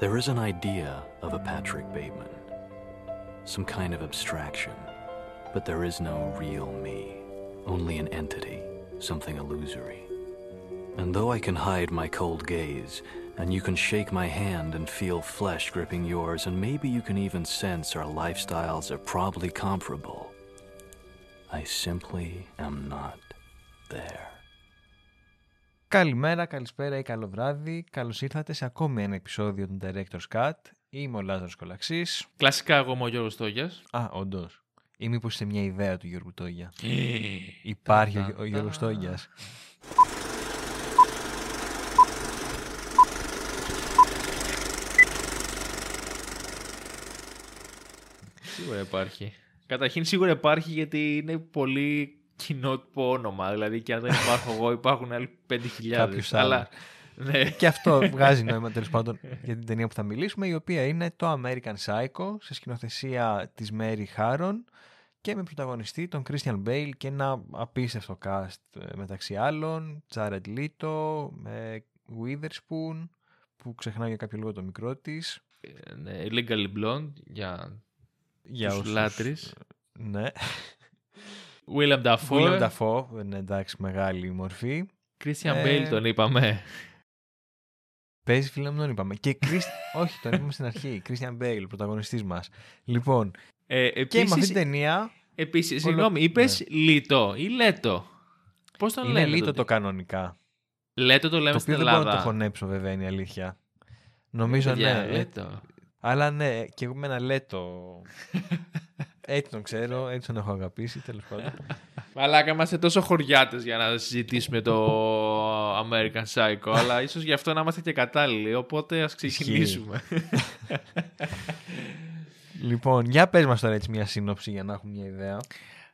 There is an idea of a Patrick Bateman, some kind of abstraction, but there is no real me, only an entity, something illusory. And though I can hide my cold gaze, and you can shake my hand and feel flesh gripping yours, and maybe you can even sense our lifestyles are probably comparable, I simply am not there. Καλημέρα, καλησπέρα ή καλό βράδυ. Καλώς ήρθατε σε ακόμη ένα επεισόδιο του Director's Cut. Είμαι ο Λάζαρος Κολαξής. Κλασικά εγώ είμαι ο Γιώργος Τόγιας. Α, όντως. Ή μήπως είναι μια ιδέα του Γιώργου Τόγια. Υπάρχει ο, ο Γιώργος Τόγιας. Σίγουρα υπάρχει. Καταρχήν σίγουρα υπάρχει γιατί είναι πολύ κοινότυπο όνομα. Δηλαδή και αν δεν υπάρχω εγώ υπάρχουν άλλοι 5.000. Κάποιος Αλλά άλλος. ναι. Και αυτό βγάζει νόημα τέλος πάντων για την ταινία που θα μιλήσουμε, η οποία είναι το American Psycho σε σκηνοθεσία της Mary Harron και με πρωταγωνιστή τον Christian Bale και ένα απίστευτο cast ε, μεταξύ άλλων, Jared Leto, με Witherspoon που ξεχνάω για κάποιο λόγο το μικρό της. ναι, Legally Blonde για Για τους όσους- λάτρεις. Ναι. Willem Dafoe. Willem Dafoe, είναι εντάξει μεγάλη μορφή. Christian Ε, Bale τον είπαμε. Παίζει φίλε μου, τον είπαμε. Και Christ... Όχι, τον είπαμε στην αρχή. Christian Bale, πρωταγωνιστής μας. Λοιπόν, Ε, και με αυτή επίσης, την ταινία επίσης, Όλο- συγγνώμη, είπες Λίτο ή Λέτο. Πώς τον είναι λένε λίτο τότε; το κανονικά. Λέτο το λέμε το στην οποίο δεν μπορώ να το Ελλάδα. χωνέψω βέβαια είναι η αλήθεια. Νομίζω Παιδιά, ναι. ε, Λέτο. Αλλά ναι, και εγώ με ένα λέτο. έτσι τον ξέρω, έτσι τον έχω αγαπήσει, τέλος πάντων. Μαλάκα, είμαστε τόσο χωριάτες για να συζητήσουμε το American Psycho, αλλά ίσως γι' αυτό να είμαστε και κατάλληλοι, οπότε ας ξεκινήσουμε. λοιπόν, για πες μας τώρα έτσι μια σύνοψη για να έχουμε μια ιδέα.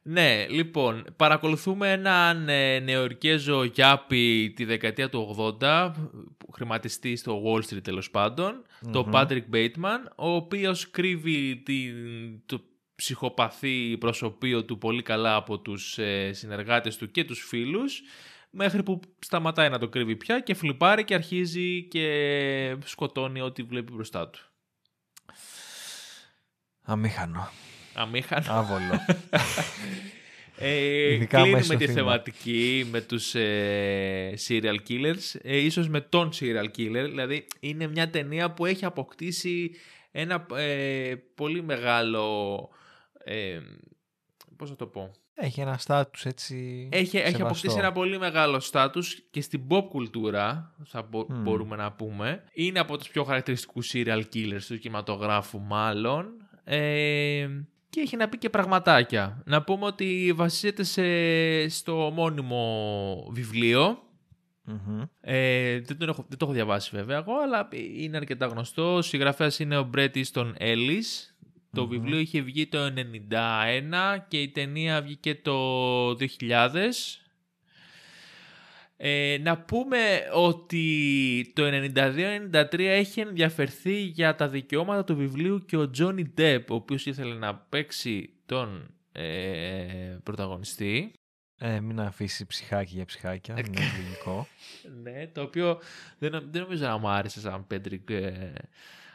ναι, λοιπόν, παρακολουθούμε έναν ε, νεοερκέζο γιάπη τη δεκαετία του 80, που χρηματιστή στο Wall Street τέλος πάντων, το Μμμ. Patrick Bateman, ο οποίος κρύβει την, το ψυχοπαθή προσωπείο του πολύ καλά από τους ε, συνεργάτες του και τους φίλους, μέχρι που σταματάει να το κρύβει πια και φλιπάρει και αρχίζει και σκοτώνει ό,τι βλέπει μπροστά του. Αμήχανο. Αμήχανο. Άβολο. Ε, Ειδικά μέσα κλείνουμε στο τη θύμα. θεματική με τους ε, serial killers, ε, ίσως με τον serial killer, δηλαδή είναι μια ταινία που έχει αποκτήσει ένα ε, πολύ μεγάλο, ε, πώς να το πω, Έχει ένα στάτους έτσι. έχει, έχει σεβαστό. αποκτήσει ένα πολύ μεγάλο στάτους και στην pop κουλτούρα, θα μπο- Μμμ. μπορούμε να πούμε. Είναι από τους πιο χαρακτηριστικούς serial killers του κινηματογράφου μάλλον. Ε, και έχει να πει και πραγματάκια. Να πούμε ότι βασίζεται σε, στο μόνιμο βιβλίο. Μμμ. Ε, δεν, τον έχω, δεν το έχω διαβάσει βέβαια εγώ, αλλά είναι αρκετά γνωστό. Ο συγγραφέας είναι ο Μπρέτ Easton Ellis. Το Μμμ. βιβλίο είχε βγει το 1991 και η ταινία βγήκε το 2000. Ε, να πούμε ότι το 92-93 έχει ενδιαφερθεί για τα δικαιώματα του βιβλίου και ο Johnny Depp, ο οποίος ήθελε να παίξει τον ε, πρωταγωνιστή. Ε, μην αφήσει ψυχάκι για ψυχάκια. Ε, είναι λογικό. Ναι, το οποίο δεν, νο- δεν νομίζω να μου άρεσε σαν Πέντρικ ε,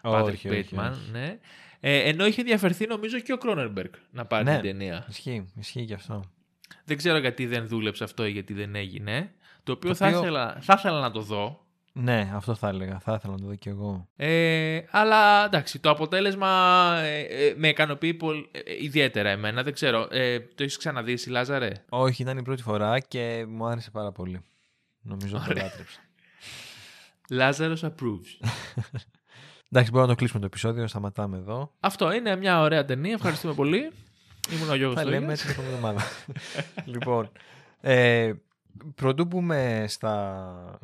Patrick όχι, όχι, Bateman. όχι. Ναι. Ε, ενώ είχε ενδιαφερθεί νομίζω και ο Κρόνερμπεργκ να πάρει Ναι. την ταινία. Ισχύει, ισχύει και αυτό. Δεν ξέρω γιατί δεν δούλεψε αυτό ή γιατί δεν έγινε. Το οποίο, Το θα, οποίο- Ήθελα, θα ήθελα να το δω. Ναι, αυτό θα έλεγα. Θα ήθελα να το δω κι εγώ. Ε, αλλά εντάξει, το αποτέλεσμα ε, ε, με ικανοποιεί πολύ, ε, ε, ιδιαίτερα εμένα. Δεν ξέρω, ε, το έχεις ξαναδείς εσύ Λάζαρε; Όχι, ήταν η πρώτη φορά και μου άρεσε πάρα πολύ. Νομίζω το Ωραία. λάτρεψα. Λάζαρος approves. Εντάξει, μπορούμε να το κλείσουμε το επεισόδιο. Σταματάμε εδώ. Αυτό είναι μια ωραία ταινία. Ευχαριστούμε πολύ. Ήμουν ο Γιώργος Θα λέμε Τόγιας. έτσι την επόμενη εβδομάδα. λοιπόν, ε, πρωτού μπούμε στα,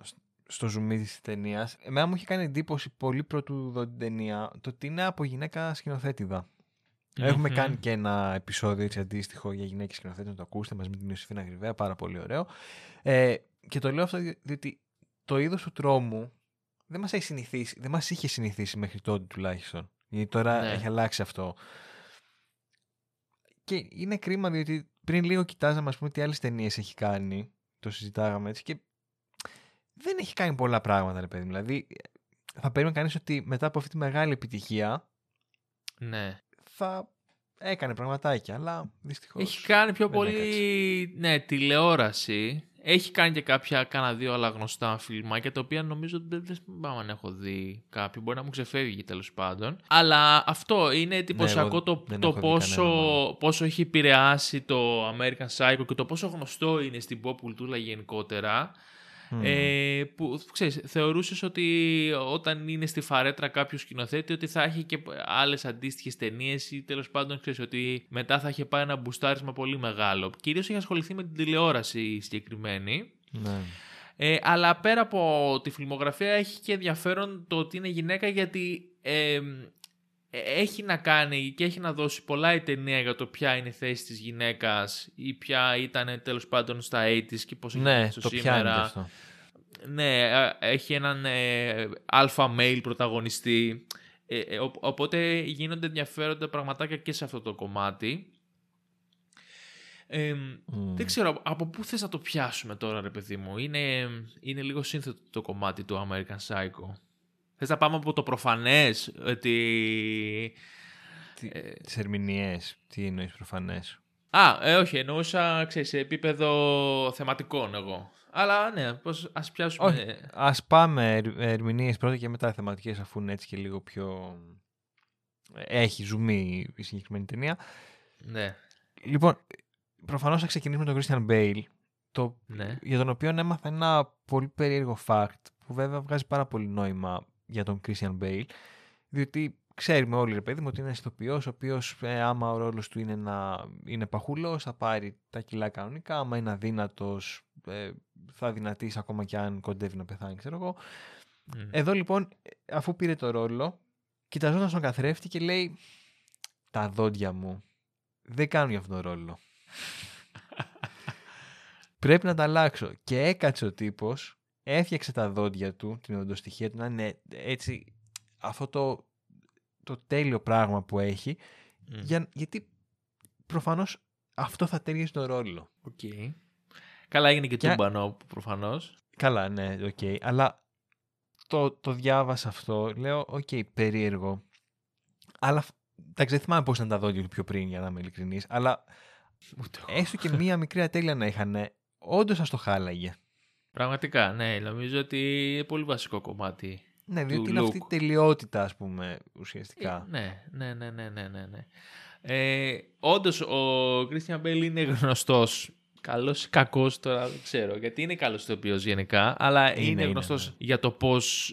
στο zoom της ταινίας, εμένα μου είχε κάνει εντύπωση πολύ πρωτού δω την ταινία το ότι είναι από γυναίκα σκηνοθέτηδα. Έχουμε Μμμ. κάνει και ένα επεισόδιο έτσι αντίστοιχο για γυναίκες σκηνοθέτες, να το ακούσετε μαζί με την Ιωσήφινα Γρυβαία, πάρα πολύ ωραίο. Ε, και το λέω αυτό δι- διότι το είδος του τρόμου δεν μας έχει συνηθίσει, δεν μας είχε συνηθίσει μέχρι τότε τουλάχιστον. Γιατί τώρα Ναι. έχει αλλάξει αυτό. Και είναι κρίμα διότι πριν λίγο κοιτάζαμε ας πούμε τι άλλες ταινίες έχει κάνει, το συζητάγαμε έτσι και δεν έχει κάνει πολλά πράγματα ρε παιδί μου. Δηλαδή θα περίμενε κανείς ότι μετά από αυτή τη μεγάλη επιτυχία Ναι. θα έκανε πραγματάκια, αλλά δυστυχώς Έχει κάνει πιο δεν πολύ ναι, τηλεόραση. Έχει κάνει και κάποια, κάνα δύο άλλα γνωστά φιλμάκια, τα οποία νομίζω ότι δεν, δεν θυμάμαι αν έχω δει κάποιο. Μπορεί να μου ξεφεύγει τέλος πάντων. Αλλά αυτό είναι εντυπωσιακό εγώ το, δεν το έχω δει πόσο, κανένα, μάλλον. πόσο έχει επηρεάσει το American Psycho και το πόσο γνωστό είναι στην pop κουλτούρα γενικότερα. Μμμ. Ε, που ξέρεις, θεωρούσες ότι όταν είναι στη φαρέτρα κάποιος σκηνοθέτη ότι θα έχει και άλλες αντίστοιχες ταινίες ή τέλος πάντων ξέρεις ότι μετά θα είχε πάει ένα μπουστάρισμα πολύ μεγάλο. Κυρίως έχει ασχοληθεί με την τηλεόραση η συγκεκριμένη. Ναι. Ε, αλλά πέρα από τη φιλμογραφία έχει και ενδιαφέρον το ότι είναι γυναίκα γιατί ε, ε, έχει να κάνει και έχει να δώσει πολλά η ταινία για το ποια είναι η θέση της γυναίκας ή ποια ήταν τέλος πάντων στα 80s και πώς έχει Ναι, γίνει στο το πιάνει σήμερα. και αυτό. Ναι, ε, έχει έναν ε, alpha male πρωταγωνιστή. Ε, ε, ο- οπότε γίνονται ενδιαφέροντα πραγματάκια και σε αυτό το κομμάτι. Ε, Μμ. Δεν ξέρω, από πού θες να το πιάσουμε τώρα ρε παιδί μου; Είναι, είναι λίγο σύνθετο το κομμάτι του American Psycho. Θες να πάμε από το προφανές ότι... Τι, Ε, τις ερμηνείες, τι εννοείς προφανές; Α, ε, όχι, εννοούσα, ξέρεις, σε επίπεδο θεματικών εγώ. Αλλά ναι, πώς, ας πιάσουμε... Όχι, ας πάμε ερ, ερμηνείες πρώτα και μετά θεματικές αφού είναι έτσι και λίγο πιο... Έχει ζουμί η συγκεκριμένη ταινία. Ναι, Λοιπόν, προφανώς θα ξεκινήσουμε με τον Christian Bale, το, ναι. για τον οποίο έμαθα ένα πολύ περίεργο fact, που βέβαια βγάζει πάρα πολύ νόημα για τον Christian Bale, διότι ξέρουμε όλοι ρε παιδί μου ότι είναι ηθοποιός, ο οποίος ε, άμα ο ρόλος του είναι, να, είναι παχούλος, θα πάρει τα κιλά κανονικά, άμα είναι αδύνατος, ε, θα δυνατήσει ακόμα και αν κοντεύει να πεθάνει, ξέρω εγώ. Μμ. Εδώ λοιπόν, αφού πήρε το ρόλο, κοιταζόταν στον καθρέφτη και λέει «Τα δόντια μου δεν κάνουν για αυτόν τον ρόλο. Πρέπει να τα αλλάξω». Και έκατσε ο τύπος, έφτιαξε τα δόντια του, την οντοστοιχεία του, να είναι έτσι αυτό το, το τέλειο πράγμα που έχει, Μμ. για, γιατί προφανώς αυτό θα ταίριαζε στον ρόλο. Οκ. Καλά έγινε και Και- τούμπανο προφανώς. Καλά, ναι, οκ. Αλλά το, το διάβασα αυτό. Λέω, οκ, περίεργο. Αλλά, εντάξει, δεν θυμάμαι πώς ήταν τα δόντια του πιο πριν, για να είμαι ειλικρινής. Αλλά Ούτε εγώ. έστω και μία μικρή ατέλεια να είχαν, όντως θα το χάλαγε. Πραγματικά, ναι, νομίζω ότι είναι πολύ βασικό κομμάτι. Ναι, Του διότι είναι αυτή η look. τελειότητα, ας πούμε, ουσιαστικά. Ε, ναι, ναι, ναι, ναι, ναι, ναι. ναι. Ε, όντως, ο Christian Bale είναι γνωστός. Καλός ή κακός τώρα δεν ξέρω, γιατί είναι καλός ηθοποιός γενικά, αλλά είναι, Είναι, είναι, γνωστός ναι. για το πώς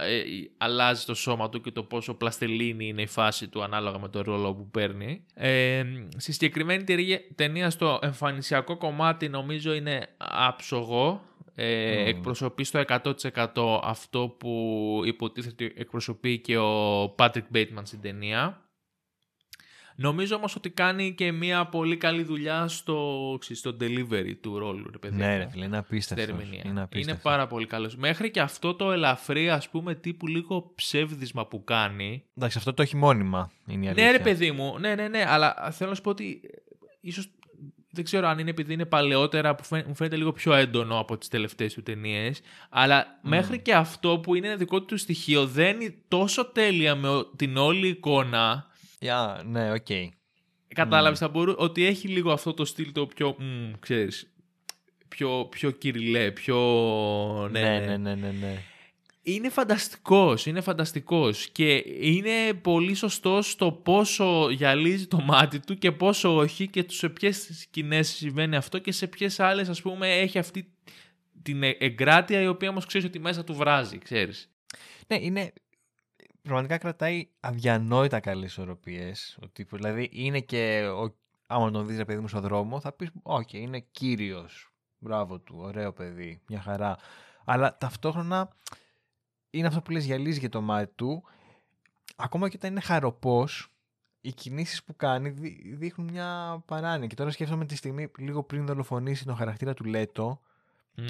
ε, αλλάζει το σώμα του και το πόσο πλαστελίνη είναι η φάση του ανάλογα με το ρόλο που παίρνει. Ε, στη συγκεκριμένη ταινία- ταινία στο εμφανισιακό κομμάτι νομίζω είναι άψογο. Ε, Μμμ. Εκπροσωπεί στο 100% αυτό που υποτίθεται ότι εκπροσωπεί και ο Patrick Bateman στην ταινία. Νομίζω όμως ότι κάνει και μια πολύ καλή δουλειά στο, ξέρεις, στο delivery του ρόλου, ρε παιδί Ναι, μου, ρε φίλε, είναι στην απίστευτος. ερμηνεία. Είναι, Είναι, απίστευτος. πάρα πολύ καλός. Μέχρι και αυτό το ελαφρύ, ας πούμε, τύπου λίγο ψεύδισμα που κάνει. Εντάξει, αυτό το έχει μόνιμα, είναι η αλήθεια. Ναι, ρε παιδί μου, ναι, ναι, ναι, αλλά θέλω να σου πω ότι ε, ίσως δεν ξέρω αν είναι επειδή είναι παλαιότερα που φαίνεται, μου φαίνεται λίγο πιο έντονο από τις τελευταίες του ταινίες. αλλά μέχρι και αυτό που είναι ένα δικό του στοιχείο δεν είναι τόσο τέλεια με ο- την όλη εικόνα. Yeah, ναι, οκ. Κατάλαβες θα μπορού, ότι έχει λίγο αυτό το στυλ το πιο, μ, ξέρεις, πιο, πιο κυριλέ, πιο... Ναι, ναι, ναι, ναι, ναι. Είναι φανταστικός, είναι φανταστικός και είναι πολύ σωστός στο πόσο γυαλίζει το μάτι του και πόσο όχι και σε ποιες σκηνές συμβαίνει αυτό και σε ποιες άλλες ας πούμε έχει αυτή την ε- εγκράτεια η οποία όμως ξέρεις ότι μέσα του βράζει, ξέρεις. Ναι, είναι. Πραγματικά κρατάει αδιανόητα καλές ισορροπίες. Ο τύπος. Δηλαδή είναι και. Ο... Άμα τον δεις, ρε παιδί μου, στον δρόμο, θα πεις: Όχι, είναι κύριος. Μπράβο του, ωραίο παιδί, μια χαρά. Αλλά ταυτόχρονα είναι αυτό που λες γυαλίζει για το μάτι του. Ακόμα και όταν είναι χαροπός, οι κινήσεις που κάνει δει- δείχνουν μια παράνοια. Και τώρα σκέφτομαι τη στιγμή λίγο πριν δολοφονήσει τον χαρακτήρα του Λέτο,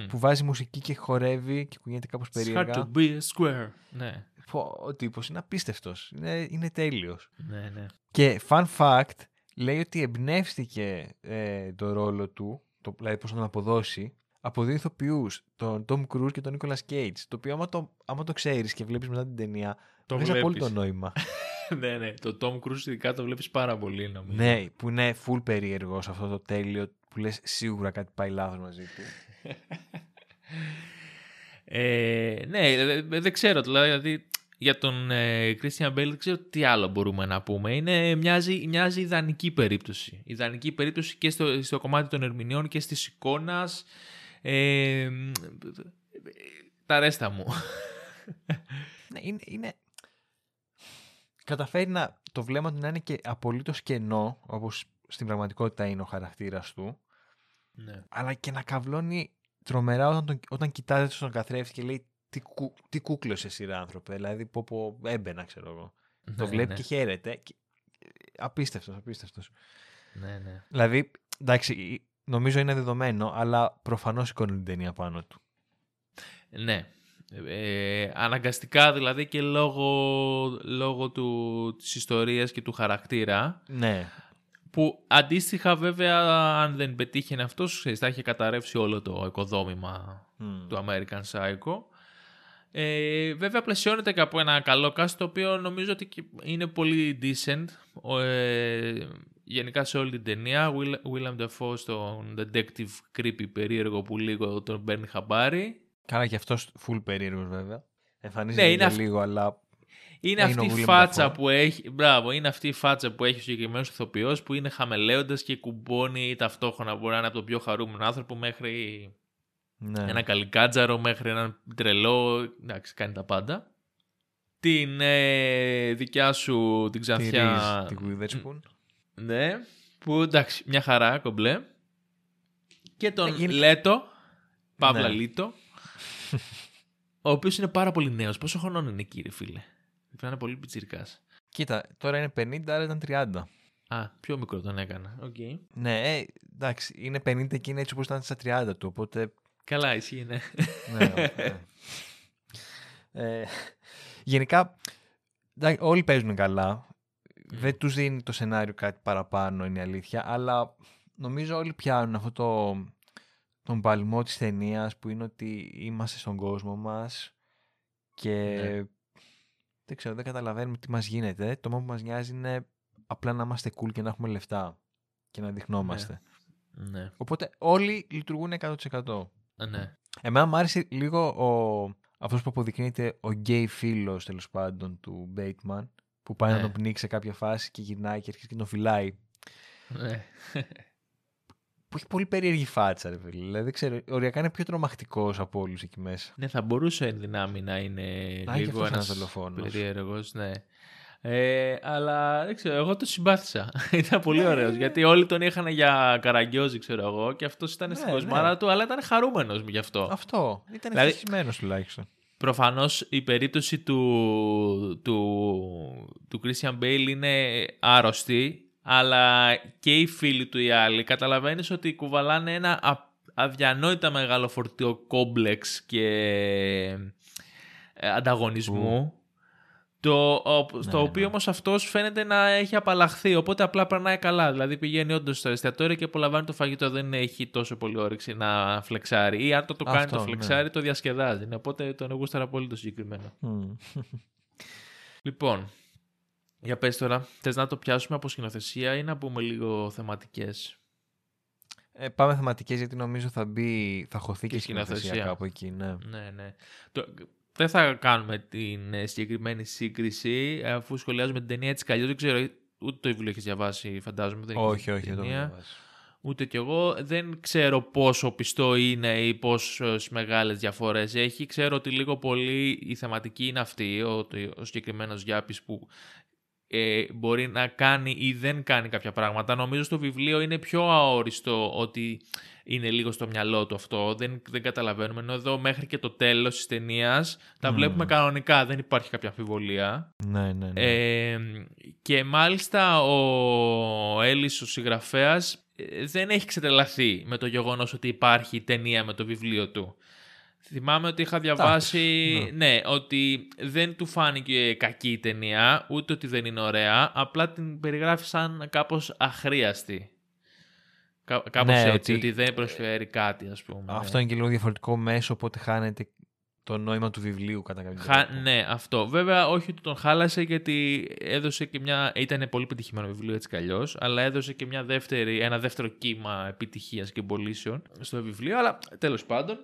που βάζει μουσική και χορεύει και κουνιέται κάπως It's hard περίεργα. to be a square. Ναι, Πω, Ο τύπος είναι απίστευτος. Είναι, είναι τέλειος. ναι, ναι. Και fun fact, λέει ότι εμπνεύστηκε ε, το ρόλο του, το, δηλαδή πώς να τον αποδώσει, από δύο ηθοποιούς, τον Tom Cruise και τον Nicolas Cage. Το οποίο άμα το, άμα το ξέρεις και βλέπεις μετά την ταινία, Το έχεις βλέπεις. απόλυτο νόημα. ναι, ναι. Το Tom Cruise ειδικά το βλέπεις πάρα πολύ νομίζω. ναι, που είναι full περίεργος αυτό το τέλειο που λες σίγουρα κάτι πάει λάθος μαζί του. Ε, ναι, δε- δε- δεν ξέρω. Δηλαδή, για τον ε, Christian Bale δεν ξέρω τι άλλο μπορούμε να πούμε. Είναι, μοιάζει, μοιάζει ιδανική περίπτωση. Ιδανική περίπτωση και στο, στο κομμάτι των ερμηνεών και στις εικόνας. Ε, τα ρέστα μου. ναι, είναι, είναι... Καταφέρει να το βλέμμα του να είναι και απολύτως κενό, όπως στην πραγματικότητα είναι ο χαρακτήρας του, ναι. αλλά και να καυλώνει τρομερά όταν, τον, όταν κοιτάζεται στον καθρέφτη και λέει τι, κου, τι κούκλος εσύ ρε άνθρωπε, δηλαδή πω πω έμπαινα ξέρω εγώ. το Ναι, βλέπει ναι. και χαίρεται. Και... Απίστευτος, απίστευτος. Ναι, ναι. Δηλαδή, εντάξει, νομίζω είναι δεδομένο, αλλά προφανώς σηκώνει την ταινία πάνω του. Ναι. Ε, αναγκαστικά δηλαδή και λόγω, λόγω του, της ιστορίας και του χαρακτήρα Ναι, που αντίστοιχα βέβαια αν δεν πετύχαινε αυτός ξέρεις, θα είχε καταρρεύσει όλο το οικοδόμημα Μμ. του American Psycho. Ε, βέβαια πλαισιώνεται και από ένα καλό cast το οποίο νομίζω ότι και είναι πολύ decent Ο, ε, γενικά σε όλη την ταινία Will, Willem Dafoe στον detective creepy περίεργο που λίγο τον παίρνει χαμπάρι Καλά και αυτός full περίεργος βέβαια. Εμφανίζεται Ναι, ναι, είναι αυ- λίγο, αλλά Είναι Είναι αυτή ο η Willem φάτσα Dafoe. που έχει. Μπράβο, είναι αυτή η φάτσα που έχει ο συγκεκριμένος ηθοποιός που είναι χαμελέοντας και κουμπώνει ταυτόχρονα. Μπορεί να είναι από τον πιο χαρούμενο άνθρωπο μέχρι ναι. ένα καλικάτζαρο, μέχρι έναν τρελό. Εντάξει, κάνει τα πάντα. Την ε, δικιά σου την τη ξανθιά. Ριζ, τη Witherspoon. Ναι, που εντάξει, μια χαρά, κομπλέ. Και τον Ε, γενικά- Λέτο, Παύλα Ναι. Λίτο, ο οποίος είναι πάρα πολύ νέος. Πόσο χρονών είναι κύριε φίλε; Πρέπει να είναι πολύ πιτσιρικάς. Κοίτα, τώρα είναι 50, άρα ήταν 30. Α, πιο μικρό τον έκανα. Οκ. Ναι, ε, εντάξει, είναι 50 και είναι έτσι όπως ήταν στα 30 του, οπότε... Καλά, ισχύει, ναι. ναι, ναι. Ε, γενικά, εντάξει, όλοι παίζουν καλά. Δεν τους δίνει το σενάριο κάτι παραπάνω, είναι η αλήθεια, αλλά νομίζω όλοι πιάνουν αυτό το, τον παλμό της ταινίας που είναι ότι είμαστε στον κόσμο μας και Ναι. δεν ξέρω, δεν καταλαβαίνουμε τι μας γίνεται. Το μόνο που μας νοιάζει είναι απλά να είμαστε cool και να έχουμε λεφτά και να δειχνόμαστε. ναι. Οπότε όλοι λειτουργούν 100%. ναι. Εμένα μου άρεσε λίγο ο, αυτός που αποδεικνύεται ο γκέι φίλος τέλος πάντων του Bateman που πάει Ναι. να τον πνίξει σε κάποια φάση και γυρνάει και αρχίζει και τον φυλάει. ναι. Που έχει πολύ περίεργη φάτσα, ρε φίλε. Δηλαδή, δεν ξέρω, οριακά είναι πιο τρομακτικός από όλους εκεί μέσα. Ναι, θα μπορούσε εν δυνάμει να είναι Να έχει λίγο αυτός ένας ένας δολοφόνος. περίεργος, ναι. Ε, αλλά δεν ξέρω, εγώ το συμπάθησα. ήταν πολύ ωραίος, γιατί όλοι τον είχαν για καραγκιόζη, ξέρω εγώ, και αυτός ήταν στην Ναι, κοσμάρα ναι. του, αλλά ήταν χαρούμενος γι' αυτό. Αυτό. Ήταν Δηλαδή- ευτυχισμένος τουλάχιστον. Προφανώς η περίπτωση του, του, του Christian Bale είναι άρρωστη, αλλά και οι φίλοι του οι άλλοι καταλαβαίνεις ότι κουβαλάνε ένα α- αδιανόητα μεγάλο φορτίο κόμπλεξ και ε, ανταγωνισμού. Το, ο- στο Ναι, οποίο ναι. όμως αυτός φαίνεται να έχει απαλλαχθεί, οπότε απλά περνάει καλά. Δηλαδή πηγαίνει όντως στο εστιατόριο και απολαμβάνει το φαγητό, δεν έχει τόσο πολύ όρεξη να φλεξάρει. Ή αν το, το κάνει Αυτό, το ναι. φλεξάρει, το διασκεδάζει. Ναι, Οπότε τον γούσταρα πολύ το συγκεκριμένο. Μμ. Λοιπόν, για πες τώρα, θες να το πιάσουμε από σκηνοθεσία ή να πούμε λίγο θεματικές; Ε, πάμε θεματικές γιατί νομίζω θα μπει, θα χωθεί και, Και η σκηνοθεσία σκηνοθεσία. κάπου εκεί, ναι. Ναι, ναι. Το, δεν θα κάνουμε την ε, συγκεκριμένη σύγκριση, αφού σχολιάζουμε την ταινία έτσι καλλιώς. Δεν ξέρω, ούτε το βιβλίο έχεις διαβάσει, φαντάζομαι. Δεν έχεις όχι, δει όχι, την δεν το έχω ταινία. διαβάσει. Ούτε κι εγώ. Δεν ξέρω πόσο πιστό είναι ή πόσες μεγάλες διαφορές έχει. Ξέρω ότι λίγο πολύ η θεματική είναι αυτή, ο, ο συγκεκριμένος Γιάπης που ε, μπορεί να κάνει ή δεν κάνει κάποια πράγματα. Νομίζω στο βιβλίο είναι πιο αόριστο ότι είναι λίγο στο μυαλό του αυτό. Δεν, δεν καταλαβαίνουμε. Ενώ εδώ μέχρι και το τέλος της ταινίας τα Μμμ. βλέπουμε κανονικά. Δεν υπάρχει κάποια αμφιβολία. Ναι, ναι, ναι. Ε, και μάλιστα ο Έλλης, ο συγγραφέας, ε, δεν έχει ξετρελαθεί με το γεγονός ότι υπάρχει ταινία με το βιβλίο του. Θυμάμαι ότι είχα διαβάσει, Εντάξει, ναι, ότι δεν του φάνηκε κακή η ταινία, ούτε ότι δεν είναι ωραία, απλά την περιγράφει σαν κάπως αχρίαστη. Κά, κάπως Ναι, έτσι, ότι- ότι δεν προσφέρει κάτι, ας πούμε. Αυτό είναι και λίγο διαφορετικό μέσο, οπότε χάνεται το νόημα του βιβλίου κατά κάποιο Χα... τρόπο. Ναι, αυτό. Βέβαια, όχι ότι τον χάλασε γιατί έδωσε και μια. ήταν πολύ πετυχημένο βιβλίο έτσι κι αλλιώς, αλλά έδωσε και μια δεύτερη, ένα δεύτερο κύμα επιτυχίας και πωλήσεων στο βιβλίο. Αλλά τέλος πάντων.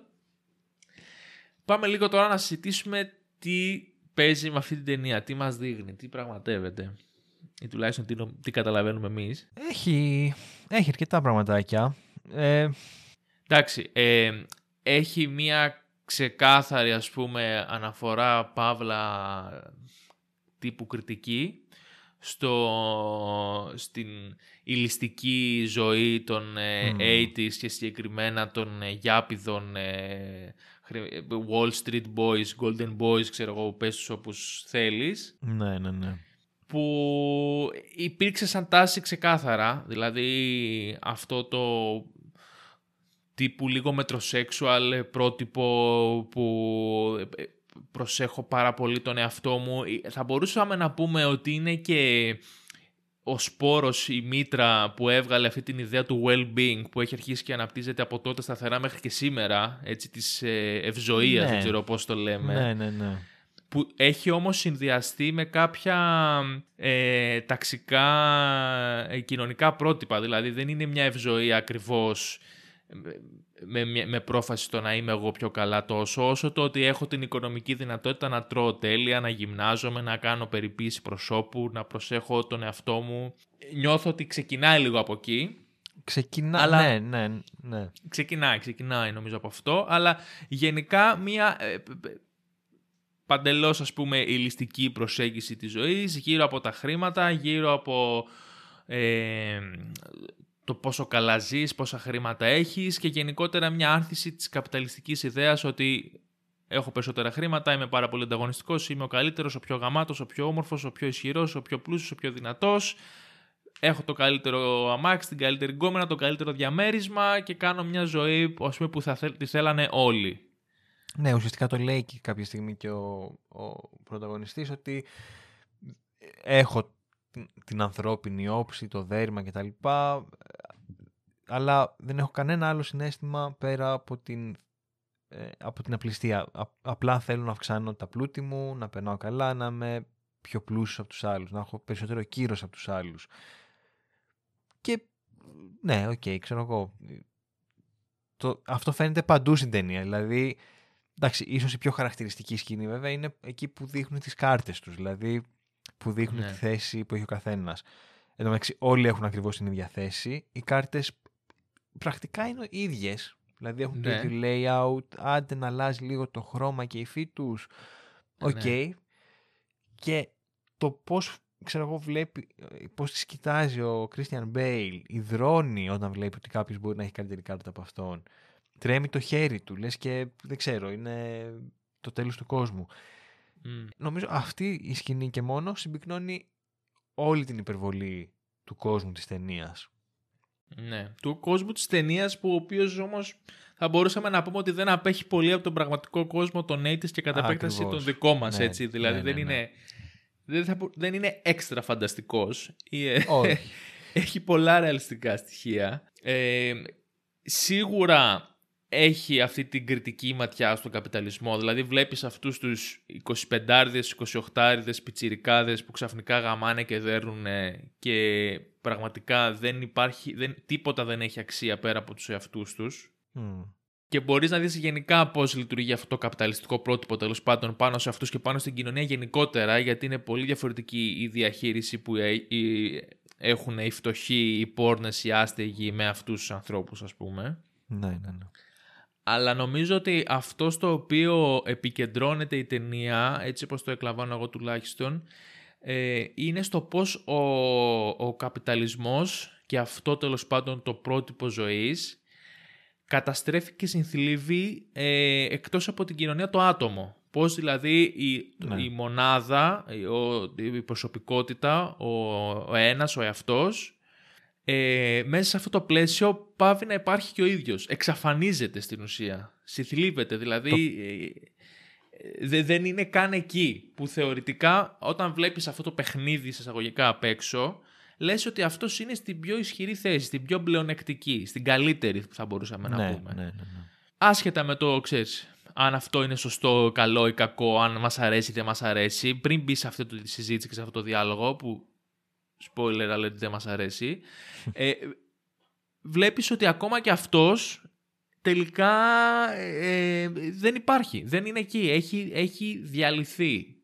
Πάμε λίγο τώρα να συζητήσουμε τι παίζει με αυτή την ταινία, τι μας δείχνει, τι πραγματεύεται. Ή τουλάχιστον τι, νο- τι καταλαβαίνουμε εμείς. Έχει, έχει αρκετά πραγματάκια. Ε, Εντάξει, ε, έχει μία ξεκάθαρη ας πούμε αναφορά παύλα τύπου κριτική στο, στην ηλιστική ζωή των ε, Μμμ. 80s και συγκεκριμένα των ε, γιάπηδων ε, χρη- Wall Street Boys, Golden Boys, ξέρω εγώ, πες τους όπως θέλεις ναι, ναι, ναι. Που υπήρξε σαν τάση ξεκάθαρα, δηλαδή αυτό το τύπου λίγο μετροσέξουαλ πρότυπο που ε, προσέχω πάρα πολύ τον εαυτό μου. Ε, Θα μπορούσαμε να πούμε ότι είναι και ο σπόρος, η μήτρα που έβγαλε αυτή την ιδέα του well-being που έχει αρχίσει και αναπτύσσεται από τότε σταθερά μέχρι και σήμερα, έτσι της ε, ευζοίας, Ναι. δεν ξέρω πώς το λέμε Ναι, ναι, ναι. Που έχει όμως συνδυαστεί με κάποια ε, ταξικά ε, κοινωνικά πρότυπα. Δηλαδή δεν είναι μια ευζοία ακριβώς με, με, με πρόφαση στο να είμαι εγώ πιο καλά τόσο, όσο το ότι έχω την οικονομική δυνατότητα να τρώω τέλεια, να γυμνάζομαι, να κάνω περιποίηση προσώπου, να προσέχω τον εαυτό μου. Νιώθω ότι ξεκινάει λίγο από εκεί. Ξεκινά, Αλλά- ναι, ναι, ναι. Ξεκινάει, ξεκινάει νομίζω από αυτό, αλλά γενικά μια ε, π- π- παντελώς ας πούμε ηλιστική προσέγγιση της ζωής γύρω από τα χρήματα, γύρω από ε, το πόσο καλά ζεις, πόσα χρήματα έχεις και γενικότερα μια άνθηση της καπιταλιστικής ιδέας ότι έχω περισσότερα χρήματα, είμαι πάρα πολύ ανταγωνιστικός, είμαι ο καλύτερος, ο πιο γαμάτος, ο πιο όμορφος, ο πιο ισχυρός, ο πιο πλούσιος, ο πιο δυνατός έχω το καλύτερο αμάξι, την καλύτερη γκόμενα, το καλύτερο διαμέρισμα και κάνω μια ζωή ας πούμε, που θα θέλ, τη θέλανε όλοι. Ναι, ουσιαστικά το λέει και κάποια στιγμή και ο, ο πρωταγωνιστής ότι έχω την, την ανθρώπινη όψη, το δέρμα κτλ. Αλλά δεν έχω κανένα άλλο συνέστημα πέρα από την, ε, από την απληστία. Α- απλά θέλω να αυξάνω τα πλούτη μου, να περνάω καλά, να είμαι πιο πλούσιος από τους άλλους, να έχω περισσότερο κύρος από τους άλλους. Και ναι, οκ, ξέρω εγώ. Το, αυτό φαίνεται παντού στην ταινία. Δηλαδή, εντάξει, ίσως η πιο χαρακτηριστική σκηνή βέβαια είναι εκεί που δείχνουν τις κάρτες τους. Δηλαδή, που δείχνουν Ναι. τη θέση που έχει ο καθένας. Εν τω μεταξύ, όλοι έχουν ακριβώς την ίδια θέση. Οι κάρτες πρακτικά είναι ίδιες. Δηλαδή έχουν Ναι. το ίδιο layout, άντε να αλλάζει λίγο το χρώμα και η υφή τους. Οκ. Ναι. Και το πώς, ξέρω εγώ, βλέπει, ε, πώς τις κοιτάζει ο Christian Bale, υδρώνει όταν βλέπει ότι κάποιος μπορεί να έχει καλύτερη κάρτα από αυτόν. Τρέμει το χέρι του, λες και δεν ξέρω, είναι το τέλος του κόσμου. Μμ. Νομίζω αυτή η σκηνή και μόνο συμπυκνώνει όλη την υπερβολή του κόσμου της ταινίας. Ναι. Του κόσμου της ταινίας που ο οποίος όμως θα μπορούσαμε να πούμε ότι δεν απέχει πολύ από τον πραγματικό κόσμο των 80's και κατά επέκταση Ακριβώς. τον δικό μας Ναι, έτσι. Δηλαδή ναι, δεν, ναι, ναι. είναι, δεν, θα, μπο- δεν είναι έξτρα φανταστικός. Ή, ε, Όχι. έχει πολλά ρεαλιστικά στοιχεία. Ε, σίγουρα έχει αυτή την κριτική ματιά στον καπιταλισμό. Δηλαδή βλέπεις αυτούς τους 25άριδες, 28άριδες πιτσιρικάδες που ξαφνικά γαμάνε και δέρνουν και πραγματικά δεν υπάρχει, δεν, τίποτα δεν έχει αξία πέρα από τους εαυτούς τους. Μμ. Και μπορείς να δεις γενικά πώς λειτουργεί αυτό το καπιταλιστικό πρότυπο τέλος πάντων πάνω σε αυτούς και πάνω στην κοινωνία γενικότερα γιατί είναι πολύ διαφορετική η διαχείριση που ε- η- έχουν οι φτωχοί, οι πόρνες, οι άστεγοι με αυτούς τους ανθρώπους ας πούμε. Ναι, ναι, ναι. Αλλά νομίζω ότι αυτό στο οποίο επικεντρώνεται η ταινία, έτσι όπως το εκλαμβάνω εγώ τουλάχιστον, ε, είναι στο πώς ο, ο καπιταλισμός και αυτό τέλος πάντων το πρότυπο ζωής καταστρέφει και συνθλίβει ε, εκτός από την κοινωνία το άτομο. Πώς δηλαδή η, Ναι. η μονάδα, η, ο- η προσωπικότητα, ο, ο ένας, ο εαυτός, ε, μέσα σε αυτό το πλαίσιο πάβει να υπάρχει και ο ίδιος. Εξαφανίζεται στην ουσία. Συθλίβεται. Δηλαδή ε, δε- δεν είναι καν εκεί. Που θεωρητικά όταν βλέπεις αυτό το παιχνίδι σε εισαγωγικά απ' έξω λες ότι αυτός είναι στην πιο ισχυρή θέση, στην πιο πλεονεκτική, στην καλύτερη θα μπορούσαμε να ναι, πούμε. ναι, ναι, ναι. Άσχετα με το, ξέρεις, αν αυτό είναι σωστό, καλό ή κακό, αν μας αρέσει ή δεν μας αρέσει, πριν μπει σε αυτή τη συζήτηση και σε αυτό το διάλογο, που spoiler alert δεν μας αρέσει, ε, βλέπεις ότι ακόμα και αυτός τελικά ε, ε, δεν υπάρχει. Δεν είναι εκεί. Έχει, έχει διαλυθεί η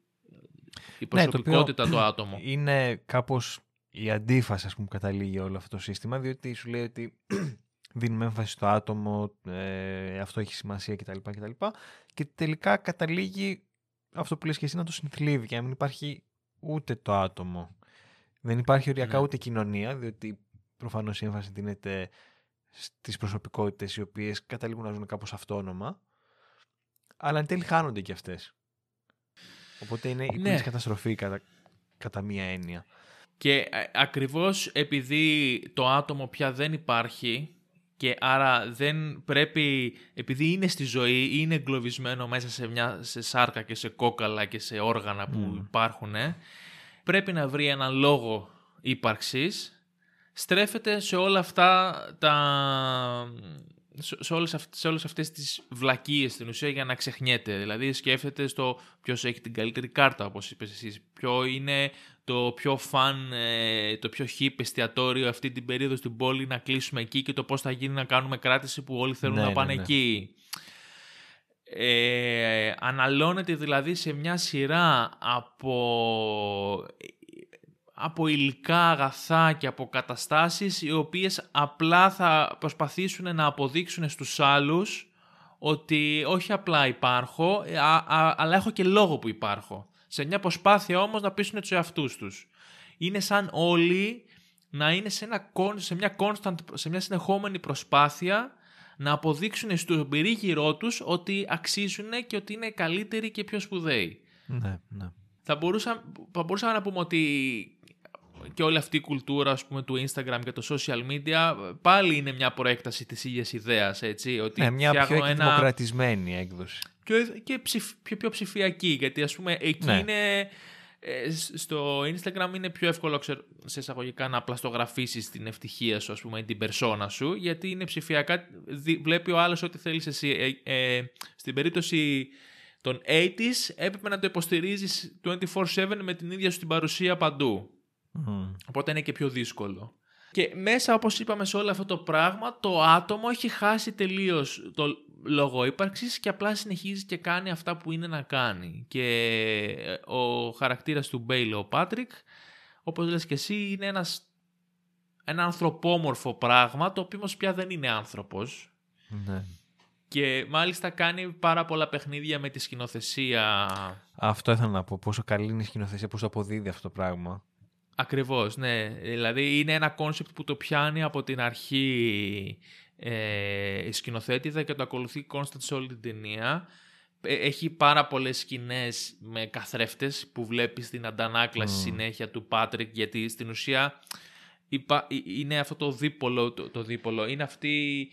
Ναι, το οποίο προσωπικότητα του άτομο. Είναι κάπως η αντίφαση ας πούμε, που καταλήγει όλο αυτό το σύστημα, διότι σου λέει ότι δίνουμε έμφαση στο άτομο, ε, αυτό έχει σημασία κτλ. κτλ. Και τελικά καταλήγει αυτό που λες και εσύ να το συνθλίβει και να μην υπάρχει ούτε το άτομο. Δεν υπάρχει οριακά Ναι. ούτε κοινωνία, διότι προφανώς η έμφαση δίνεται στις προσωπικότητες οι οποίες καταλήγουν να ζουν κάπως αυτόνομα, αλλά εν τέλει χάνονται και αυτές. Οπότε είναι η Ναι. πλήρης καταστροφή κατά, κατά μία έννοια. Και ε, ακριβώς επειδή το άτομο πια δεν υπάρχει και άρα δεν πρέπει, επειδή είναι στη ζωή, είναι εγκλωβισμένο μέσα σε, μια, σε σάρκα και σε κόκαλα και σε όργανα που Μμμ. υπάρχουν, πρέπει να βρει έναν λόγο ύπαρξης, στρέφεται σε όλα αυτά τα... σε σε όλες, αυτές, σε όλες αυτές τις βλακίες στην ουσία για να ξεχνιέται. Δηλαδή σκέφτεται στο ποιος έχει την καλύτερη κάρτα, όπως είπες εσείς, ποιο είναι το πιο φαν, ε, το πιο hip εστιατόριο αυτή την περίοδο στην πόλη να κλείσουμε εκεί και το πώς θα γίνει να κάνουμε κράτηση που όλοι θέλουν Ναι, να ναι, πάνε ναι. εκεί. Ε, αναλώνεται δηλαδή σε μια σειρά από, από υλικά αγαθά και από καταστάσεις οι οποίες απλά θα προσπαθήσουν να αποδείξουν στους άλλους ότι όχι απλά υπάρχω, α- α- αλλά έχω και λόγο που υπάρχω. Σε μια προσπάθεια όμως να πείσουν τους εαυτούς τους. Είναι σαν όλοι να είναι σε, ένα, con- σε, μια constant, σε μια συνεχόμενη προσπάθεια να αποδείξουν στον περίγυρό τους ότι αξίζουν και ότι είναι καλύτεροι και πιο σπουδαίοι. Ναι, ναι. Θα, μπορούσα, θα μπορούσαμε να πούμε ότι και όλη αυτή η κουλτούρα ας πούμε, του Instagram και το social media πάλι είναι μια προέκταση της ίδιας ιδέας, έτσι, ότι ναι μια πιο φτιάχνω ένα εκδημοκρατισμένη έκδοση. πιο, και ψηφ- πιο, πιο ψηφιακή, γιατί ας πούμε εκεί Ναι. είναι... ε, σ- στο Instagram είναι πιο εύκολο ξέρω, σε εισαγωγικά να πλαστογραφήσεις την ευτυχία σου, ας πούμε, ή την περσόνα σου, γιατί είναι ψηφιακά, δι- βλέπει ο άλλος ό,τι θέλεις εσύ. Ε, ε, στην περίπτωση των 80s έπρεπε να το υποστηρίζεις 24-7 με την ίδια σου την παρουσία παντού. Μμμ. Οπότε είναι και πιο δύσκολο. Και μέσα, όπως είπαμε, σε όλο αυτό το πράγμα, το άτομο έχει χάσει τελείως το λόγο ύπαρξης και απλά συνεχίζει και κάνει αυτά που είναι να κάνει. Και ε, ο χαρακτήρας του Μπέιλ, ο Πάτρικ, όπως λες και εσύ, είναι ένας, ένα ανθρωπόμορφο πράγμα, το οποίο όμως πια δεν είναι άνθρωπος. Ναι. Και μάλιστα κάνει πάρα πολλά παιχνίδια με τη σκηνοθεσία Αυτό ήθελα να πω. Πόσο καλή είναι η σκηνοθεσία, πώς το αποδίδει αυτό το πράγμα. Ακριβώς, ναι. Δηλαδή είναι ένα κόνσεπτ που το πιάνει από την αρχή ε, η σκηνοθέτιδα και το ακολουθεί constant σε όλη την ταινία. Ε, Έχει πάρα πολλές σκηνές με καθρέφτες που βλέπεις την αντανάκλαση Μμμ. συνέχεια του Πάτρικ γιατί στην ουσία υπα- ε, είναι αυτό το δίπολο, το, το δίπολο. Είναι αυτή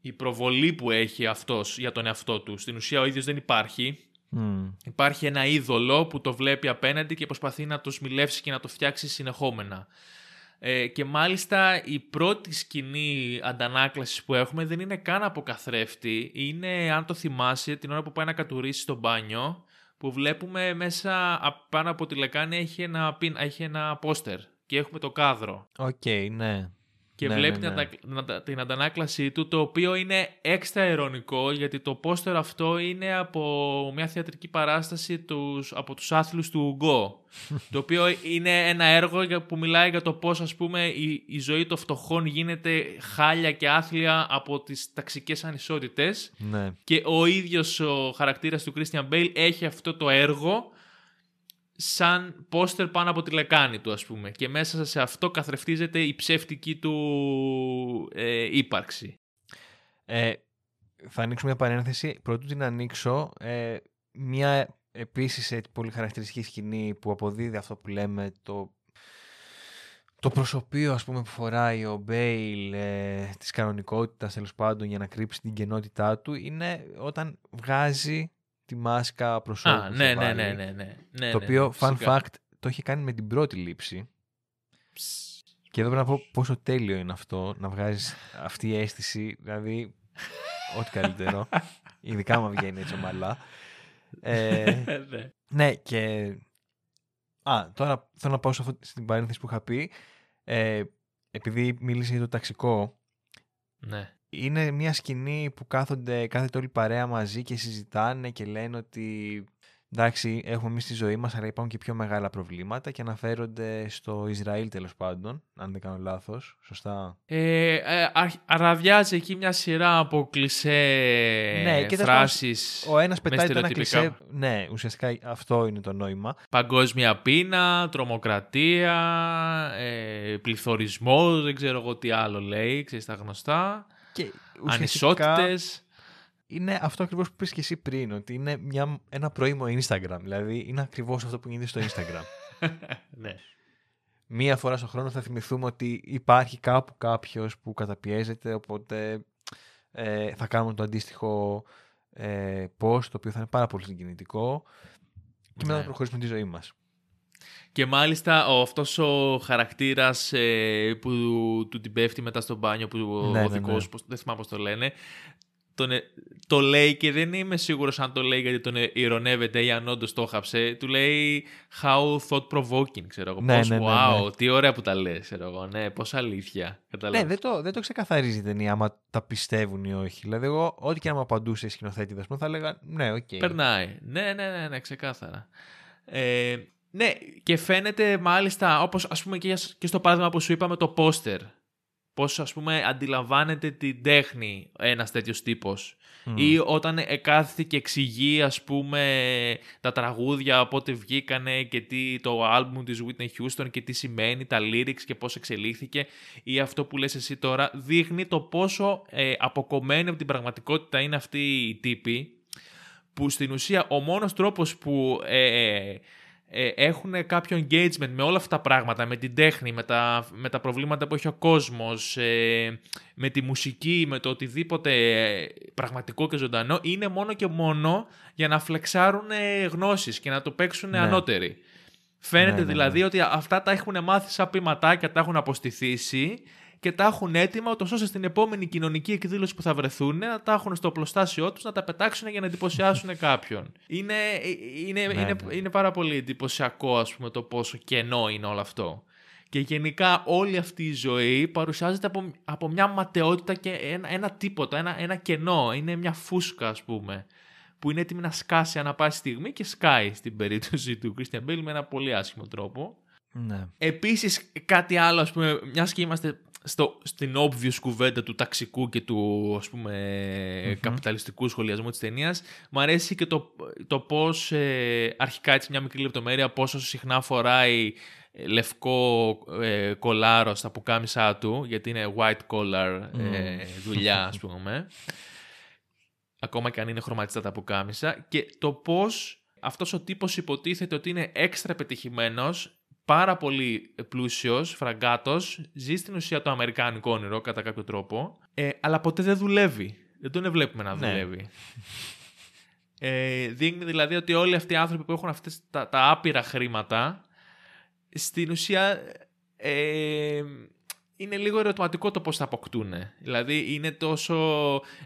η προβολή που έχει αυτός για τον εαυτό του. Στην ουσία ο ίδιος δεν υπάρχει. Μμ. Υπάρχει ένα είδωλο που το βλέπει απέναντι και προσπαθεί να το σμιλεύσει και να το φτιάξει συνεχόμενα. Ε, και μάλιστα η πρώτη σκηνή αντανάκλασης που έχουμε δεν είναι καν από καθρέφτη. Είναι, αν το θυμάσαι, την ώρα που πάει να κατουρίσει στο μπάνιο, που βλέπουμε μέσα α- πάνω από τη λεκάνη έχει ένα, πιν- έχει ένα πόστερ και έχουμε το κάδρο. Οκ, ναι. Και Ναι, βλέπει ναι, ναι. Την, αντα- την αντανάκλασή του, το οποίο είναι έξτρα ειρωνικό, γιατί το πόστερ αυτό είναι από μια θεατρική παράσταση τους, από τους άθλους του Ουγκώ. το οποίο είναι ένα έργο για- που μιλάει για το πώς, ας πούμε, η, η ζωή των φτωχών γίνεται χάλια και άθλια από τις ταξικές ανισότητες. ναι. Και ο ίδιος ο χαρακτήρας του Christian Bale έχει αυτό το έργο σαν πόστερ πάνω από τη λεκάνη του ας πούμε και μέσα σε αυτό καθρεφτίζεται η ψεύτικη του ε, ύπαρξη. Ε, θα ανοίξω μια παρένθεση. Πρωτού την ανοίξω, ε, μια επίσης ε, πολύ χαρακτηριστική σκηνή που αποδίδει αυτό που λέμε το, το προσωπείο ας πούμε που φοράει ο Μπέιλ ε, της κανονικότητας τέλος πάντων για να κρύψει την κενότητά του είναι όταν βγάζει τη μάσκα προσώπου Α, που ναι, είχε ναι, βάλει. ναι, ναι, ναι, ναι. το ναι, οποίο, fun φυσικά. fact, το είχε κάνει με την πρώτη λήψη. Και εδώ πρέπει να πω πόσο τέλειο είναι αυτό, να βγάζεις αυτή η αίσθηση, δηλαδή ό,τι καλύτερο. Ειδικά μου βγαίνει έτσι ομαλά. Ε, Ναι. ναι, και... Α, τώρα θέλω να πάω σε αυτή, στην παρένθεση που είχα πει. Ε, επειδή μίλησε για το ταξικό, ναι. Είναι μια σκηνή που κάθονται, κάθεται όλη η παρέα μαζί και συζητάνε και λένε ότι εντάξει, έχουμε εμείς τη ζωή μας, αλλά υπάρχουν και πιο μεγάλα προβλήματα και αναφέρονται στο Ισραήλ τέλος πάντων, αν δεν κάνω λάθος. Σωστά; Ε, ε, αρχ- αραδιάζει εκεί μια σειρά από κλισέ Ναι, και τέλος φράσεις Ο ένας με πετάει το ένα στερεοτυπικά. κλισέ. Ναι, ουσιαστικά αυτό είναι το νόημα. Παγκόσμια πείνα, τρομοκρατία, ε, πληθωρισμός, δεν ξέρω εγώ τι άλλο λέει, ξέρεις τα γνωστά. Και ουσιαστικά Ανισότητες. είναι αυτό ακριβώς που είπες και εσύ πριν, ότι είναι μια, ένα πρώιμο Instagram. Δηλαδή είναι ακριβώς αυτό που γίνεται στο Instagram. ναι. μία φορά στο χρόνο θα θυμηθούμε ότι υπάρχει κάπου κάποιος που καταπιέζεται, οπότε ε, θα κάνουμε το αντίστοιχο ε, post, το οποίο θα είναι πάρα πολύ συγκινητικό και μετά Ναι. θα προχωρήσουμε τη ζωή μας. Και μάλιστα ο, αυτός ο χαρακτήρας ε, που του την πέφτει μετά στο μπάνιο, που ο Ναι, ναι, οδικός, ναι. πώς- δεν θυμάμαι πώς το λένε, τον, ε, το λέει και δεν είμαι σίγουρος αν το λέει γιατί τον ε, ειρωνεύεται ή αν όντως το χάψε. Του λέει how thought provoking, ξέρω εγώ. Ναι, πώς, ναι, ναι, wow, ναι. τι ωραία που τα λες, ξέρω εγώ. Ναι, πώς αλήθεια. Κατάλαβες. Ναι, δεν το, δεν το ξεκαθαρίζει η ταινία άμα τα πιστεύουν ή όχι. Δηλαδή, εγώ, ό,τι και να μου απαντούσε η σκηνοθέτη, ας πούμε, θα έλεγα ναι, οκ. Περνάει. Ναι, ναι, ναι, ναι, ξεκάθαρα. Ε, ναι, και φαίνεται μάλιστα, όπως ας πούμε και, και στο παράδειγμα που σου είπαμε το πόστερ, πώς ας πούμε αντιλαμβάνεται την τέχνη ένας τέτοιος τύπος. Μμ. Ή όταν εκάθεται και εξηγεί ας πούμε τα τραγούδια, πότε βγήκανε και τι, το άλμπουμ της Whitney Houston και τι σημαίνει, τα lyrics και πώς εξελίχθηκε ή αυτό που λες εσύ τώρα δείχνει το πόσο ε, αποκομμένη από την πραγματικότητα είναι αυτή η τύπη που στην ουσία ο μόνος τρόπος που ε, ε, έχουν κάποιο engagement με όλα αυτά τα πράγματα, με την τέχνη, με τα, με τα προβλήματα που έχει ο κόσμος, ε, με τη μουσική, με το οτιδήποτε ε, πραγματικό και ζωντανό, είναι μόνο και μόνο για να φλεξάρουν ε, γνώσεις και να το παίξουν Ναι. ανώτεροι. Φαίνεται Ναι, ναι, ναι. δηλαδή ότι αυτά τα έχουν μάθει σαν ποιηματάκια, τα έχουν αποστηθήσει και τα έχουν έτοιμα, ούτως ώστε στην επόμενη κοινωνική εκδήλωση που θα βρεθούν να τα έχουν στο οπλοστάσιό τους, να τα πετάξουν για να εντυπωσιάσουν κάποιον. Είναι, είναι, είναι, Ναι, ναι. είναι πάρα πολύ εντυπωσιακό ας πούμε το πόσο κενό είναι όλο αυτό. Και γενικά όλη αυτή η ζωή παρουσιάζεται από, από μια ματαιότητα και ένα, ένα τίποτα, ένα, ένα κενό. Είναι μια φούσκα ας πούμε που είναι έτοιμη να σκάσει ανά πάση στιγμή και σκάει στην περίπτωση του Christian Bale με ένα πολύ άσχημο τρόπο. Ναι. Επίσης κάτι άλλο, ας πούμε, μιας και είμαστε στο, στην obvious κουβέντα του ταξικού και του ας πούμε Μμμ. καπιταλιστικού σχολιασμού της ταινίας, μου αρέσει και το, το πώς ε, αρχικά έτσι μια μικρή λεπτομέρεια πόσο συχνά φοράει ε, λευκό ε, κολάρο στα πουκάμισά του γιατί είναι white collar ε, δουλειά ας πούμε. Ακόμα και αν είναι χρωματιστά τα πουκάμισα. Και το πώς αυτός ο τύπος υποτίθεται ότι είναι έξτρα πετυχημένος πάρα πολύ πλούσιος, φραγκάτος, ζει στην ουσία το αμερικάνικο όνειρο κατά κάποιο τρόπο, ε, αλλά ποτέ δεν δουλεύει. Δεν τον βλέπουμε να Ναι. δουλεύει. Ε, δείχνει δηλαδή ότι όλοι αυτοί οι άνθρωποι που έχουν αυτές τα, τα άπειρα χρήματα, στην ουσία ε, είναι λίγο ερωτηματικό το πώς θα αποκτούν. Δηλαδή είναι τόσο...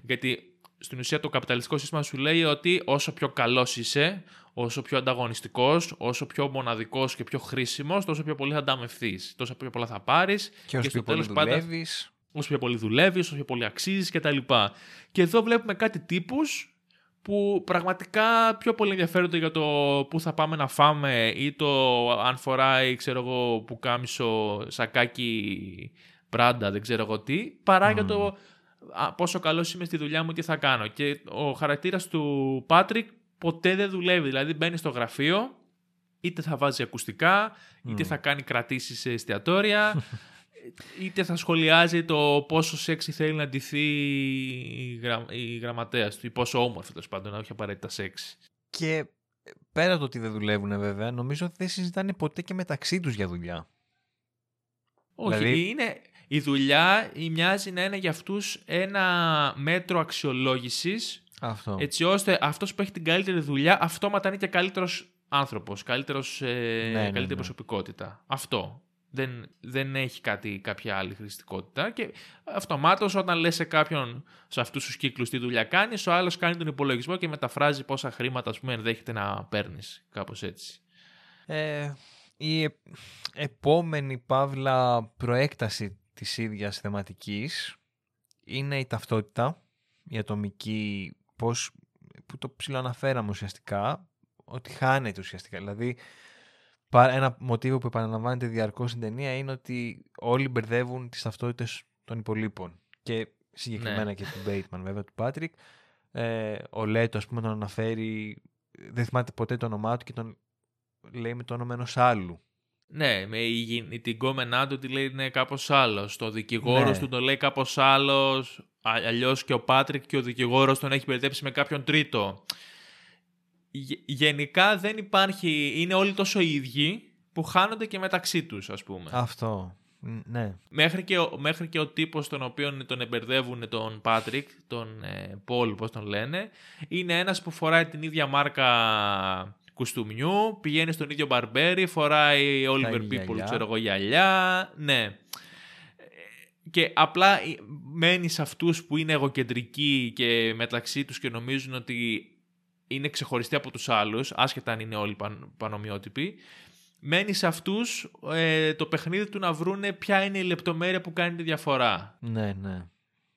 Γιατί στην ουσία το καπιταλιστικό σύστημα σου λέει ότι όσο πιο καλός είσαι, όσο πιο ανταγωνιστικός, όσο πιο μοναδικός και πιο χρήσιμος, τόσο πιο πολύ θα ανταμευθείς. Τόσο πιο πολλά θα πάρεις Και όσο στο πιο πολύ τέλος πάντα- δουλεύεις, όσο πιο πολύ δουλεύεις, όσο πιο πολύ αξίζεις κτλ. Και εδώ βλέπουμε κάτι τύπους που πραγματικά πιο πολύ ενδιαφέρονται για το πού θα πάμε να φάμε ή το αν φοράει, ξέρω εγώ, που κάμισο σακάκι πράντα, δεν ξέρω εγώ τι, παρά για το α, πόσο καλός είμαι στη δουλειά μου, τι θα κάνω. Και ο χαρακτήρας του Πάτρικ ποτέ δεν δουλεύει, δηλαδή μπαίνει στο γραφείο, είτε θα βάζει ακουστικά, είτε θα κάνει κρατήσεις σε εστιατόρια, είτε θα σχολιάζει το πόσο σεξι θέλει να ντυθεί η, γρα... η γραμματέας του ή πόσο όμορφη τέλος πάντων, όχι απαραίτητα σεξι. Και πέρα από το ότι δεν δουλεύουν βέβαια, νομίζω ότι δεν συζητάνε ποτέ και μεταξύ τους για δουλειά. Όχι, Δηλαδή- είναι, η δουλειά η μοιάζει να είναι για αυτούς ένα μέτρο αξιολόγησης Αυτό. έτσι ώστε αυτός που έχει την καλύτερη δουλειά αυτόματα είναι και καλύτερος άνθρωπος, καλύτερος, ε, ναι, καλύτερη ναι. προσωπικότητα. Αυτό. Δεν, δεν έχει κάτι, κάποια άλλη χρηστικότητα και αυτομάτως όταν λες σε κάποιον σε αυτούς τους κύκλους τι δουλειά κάνεις, ο άλλος κάνει τον υπολογισμό και μεταφράζει πόσα χρήματα ας πούμε, ενδέχεται να παίρνεις, κάπως έτσι. Ε, η ε- επόμενη παύλα προέκταση της ίδιας θεματικής είναι η ταυτότητα, η ατομική, πώς, που το ψηλοαναφέραμε ουσιαστικά, ότι χάνεται ουσιαστικά. Δηλαδή, ένα μοτίβο που επαναλαμβάνεται διαρκώς στην ταινία είναι ότι όλοι μπερδεύουν τις ταυτότητες των υπολείπων. Και συγκεκριμένα Ναι. και του Bateman βέβαια, του Patrick. Ε, ο Λέτο, ας πούμε, τον αναφέρει, δεν θυμάται ποτέ το όνομά του και τον λέει με το όνομα ενός άλλου. Ναι, με η, γυ- την κόμενά του τη λέει είναι κάπως άλλος. Το δικηγόρος Ναι. του τον λέει κάπως άλλος. Αλλιώς και ο Πάτρικ και ο δικηγόρος τον έχει μπερδέψει με κάποιον τρίτο. Γε- Γενικά δεν υπάρχει, είναι όλοι τόσο ίδιοι που χάνονται και μεταξύ τους ας πούμε. Αυτό. Ν- Ναι. Μέχρι και, ο, μέχρι και ο τύπος τον οποίο τον εμπερδεύουν τον Πάτρικ, τον ε, Πολ πώς τον λένε, είναι ένας που φοράει την ίδια μάρκα κουστούμιου, πηγαίνει στον ίδιο μπαρμπέρι, φοράει Oliver ίδια People, γυαλιά. ξέρω εγώ, γυαλιά, ναι. Ε, Και απλά ε, μένεις σε αυτούς που είναι εγωκεντρικοί και μεταξύ τους και νομίζουν ότι είναι ξεχωριστοί από τους άλλους, άσχετα αν είναι όλοι παν, πανομοιότυποι, μένεις σε αυτούς ε, το παιχνίδι του να βρούνε ποια είναι η λεπτομέρεια που κάνει τη διαφορά. Ναι, ναι.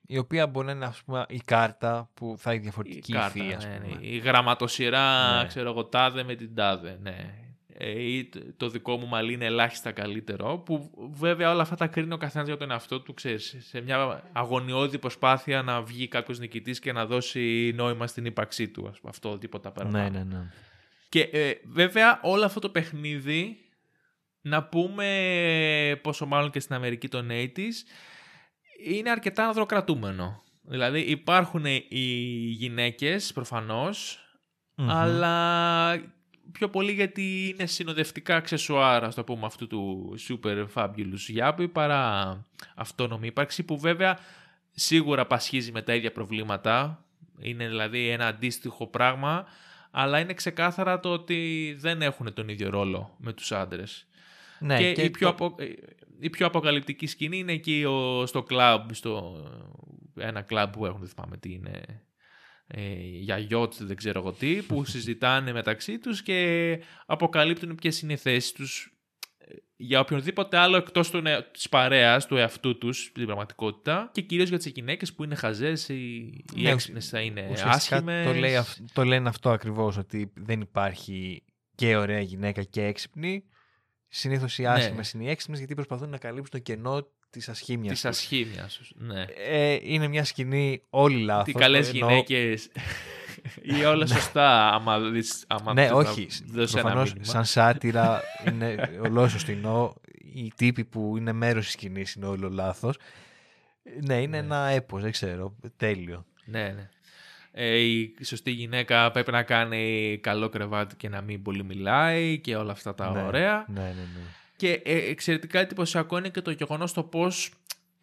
Η οποία μπορεί να είναι ας πούμε, η κάρτα που θα έχει Η, διαφορετική κάρτα, υφή, ας ναι, πούμε. ναι. η γραμματοσυρά, Ναι. ξέρω εγώ, τάδε με την τάδε, ναι. Ε, ή το- το δικό μου μαλλί είναι ελάχιστα καλύτερο, που βέβαια όλα αυτά τα κρίνει ο καθένας για τον εαυτό του, ξέρεις, σε μια αγωνιώδη προσπάθεια να βγει κάποιος νικητής και να δώσει νόημα στην ύπαρξή του, ας πούμε, αυτό τίποτα παραπάνω. Ναι, ναι, ναι. Και ε, βέβαια όλο αυτό το παιχνίδι, να πούμε πόσο μάλλον και στην Αμερική των 80s, είναι αρκετά ανδροκρατούμενο. Δηλαδή υπάρχουν οι γυναίκες προφανώς, Μμμ. αλλά πιο πολύ γιατί είναι συνοδευτικά αξεσουάρα, ας το πούμε, αυτού του super fabulous Yappy παρά αυτόνομη ύπαρξη που βέβαια σίγουρα πασχίζει με τα ίδια προβλήματα. Είναι δηλαδή ένα αντίστοιχο πράγμα, αλλά είναι ξεκάθαρα το ότι δεν έχουν τον ίδιο ρόλο με τους άντρες. Ναι, και, και η, πιο το- απο- η πιο αποκαλυπτική σκηνή είναι εκεί ο- στο κλαμπ, στο ένα κλαμπ που έχουν, δεν θυμάμαι τι είναι, ε, για γιότ, δεν ξέρω εγώ τι, που συζητάνε μεταξύ τους και αποκαλύπτουν ποιες είναι οι θέσεις τους ε, για οποιονδήποτε άλλο εκτός του, ε, της παρέας, του εαυτού τους, στην πραγματικότητα και κυρίως για τις γυναίκες που είναι χαζές, οι, οι Ναι, έξυπνες θα είναι Ουσιαστικά άσχημες. το, λέει, αυ- το λένε αυτό ακριβώς, ότι δεν υπάρχει και ωραία γυναίκα και έξυπνη. Συνήθως οι Ναι. άσχημες είναι οι έξυπνες γιατί προσπαθούν να καλύψουν το κενό της ασχήμιας Της τους. ασχήμιας τους, ναι. Ε, είναι μια σκηνή όλοι λάθος. Τι καλές εννοώ- γυναίκες ή όλα σωστά άμα, δεις, άμα Ναι, θες να όχι. δώσεις ένα Προφανώς μήνυμα. σαν σάτυρα είναι ολόσωστινό. Οι τύποι που είναι μέρος της σκηνής είναι όλο λάθος. Ναι, είναι Ναι. ένα έπος, δεν ξέρω. Τέλειο. Ναι, ναι. Ε, η σωστή γυναίκα πρέπει να κάνει καλό κρεβάτι και να μην πολύ μιλάει και όλα αυτά τα Ναι, ωραία. Ναι, ναι, ναι. Και ε, εξαιρετικά εντυπωσιακό είναι και το γεγονός το πώς,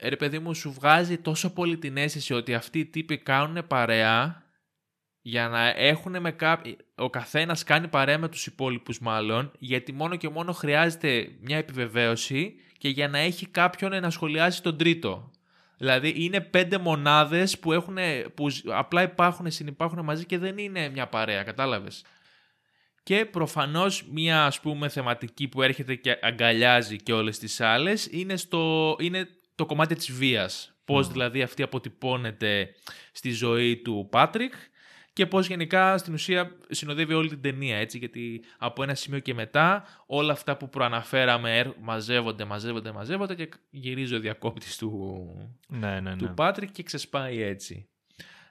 ρε παιδί μου, σου βγάζει τόσο πολύ την αίσθηση ότι αυτοί οι τύποι κάνουν παρέα για να έχουν με κάποιο. Ο καθένας κάνει παρέα με τους υπόλοιπους, μάλλον, γιατί μόνο και μόνο χρειάζεται μια επιβεβαίωση και για να έχει κάποιον να σχολιάσει τον τρίτο. Δηλαδή είναι πέντε μονάδες που, έχουν, που ζ- απλά υπάρχουν, συνυπάρχουν μαζί και δεν είναι μια παρέα, κατάλαβες; Και προφανώς μια ας πούμε θεματική που έρχεται και αγκαλιάζει και όλες τις άλλες είναι, στο, είναι το κομμάτι της βίας. Πώς Μμμ. δηλαδή αυτή αποτυπώνεται στη ζωή του Πάτρικ και πώς γενικά στην ουσία συνοδεύει όλη την ταινία έτσι γιατί από ένα σημείο και μετά όλα αυτά που προαναφέραμε έρ- μαζεύονται, μαζεύονται, μαζεύονται και γυρίζει ο διακόπτης του, Ναι, ναι, ναι. του Πάτρικ και ξεσπάει έτσι.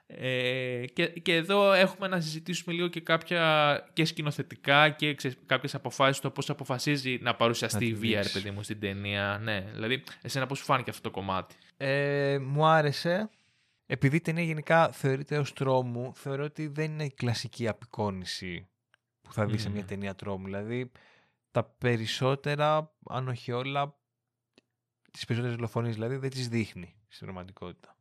Ε, και, και εδώ έχουμε να συζητήσουμε λίγο και κάποια και σκηνοθετικά και ξε, κάποιες αποφάσεις το πώς αποφασίζει να παρουσιαστεί Να η τη βία, ρε δείξει. παιδί μου, στην ταινία. Ναι, δηλαδή, εσένα πώς σου φάνηκε αυτό το κομμάτι; Ε, μου άρεσε. Επειδή η ταινία γενικά θεωρείται ως τρόμου, θεωρώ ότι δεν είναι η κλασική απεικόνηση που θα δεις σε μια Μμμ. ταινία τρόμου. Δηλαδή, τα περισσότερα, αν όχι όλα, τις περισσότερες δολοφονίες δηλαδή δεν τις δείχνει στην πραγματικότητα.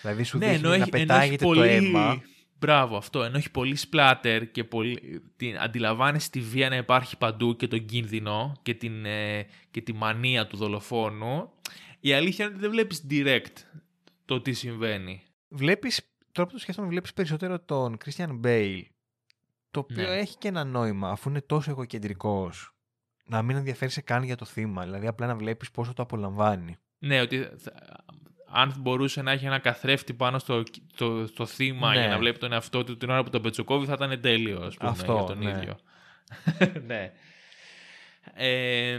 Δηλαδή σου ναι, δείχνει ενώ να έχει, ενώ έχει πετάγεται πολύ το αίμα. Μπράβο, αυτό. Ενώ έχει πολύ splatter και πολύ... την, αντιλαμβάνεσαι τη βία να υπάρχει παντού και τον κίνδυνο και, την, ε, και τη μανία του δολοφόνου, η αλήθεια είναι ότι δεν βλέπεις direct το τι συμβαίνει. Βλέπεις, τώρα που το σκέφτομαι, βλέπεις περισσότερο τον Christian Bale, το οποίο Ναι. έχει και ένα νόημα, αφού είναι τόσο εγωκεντρικός, να μην ενδιαφέρει καν για το θύμα, δηλαδή απλά να βλέπεις πόσο το απολαμβάνει. Ναι, ότι θα- αν μπορούσε να έχει ένα καθρέφτη πάνω στο, το, στο θύμα Ναι. για να βλέπει τον εαυτό του την ώρα που τον πετσοκόβει θα ήταν τέλειος, ας πούμε, Αυτό, για τον ναι. ίδιο. ναι. Ε,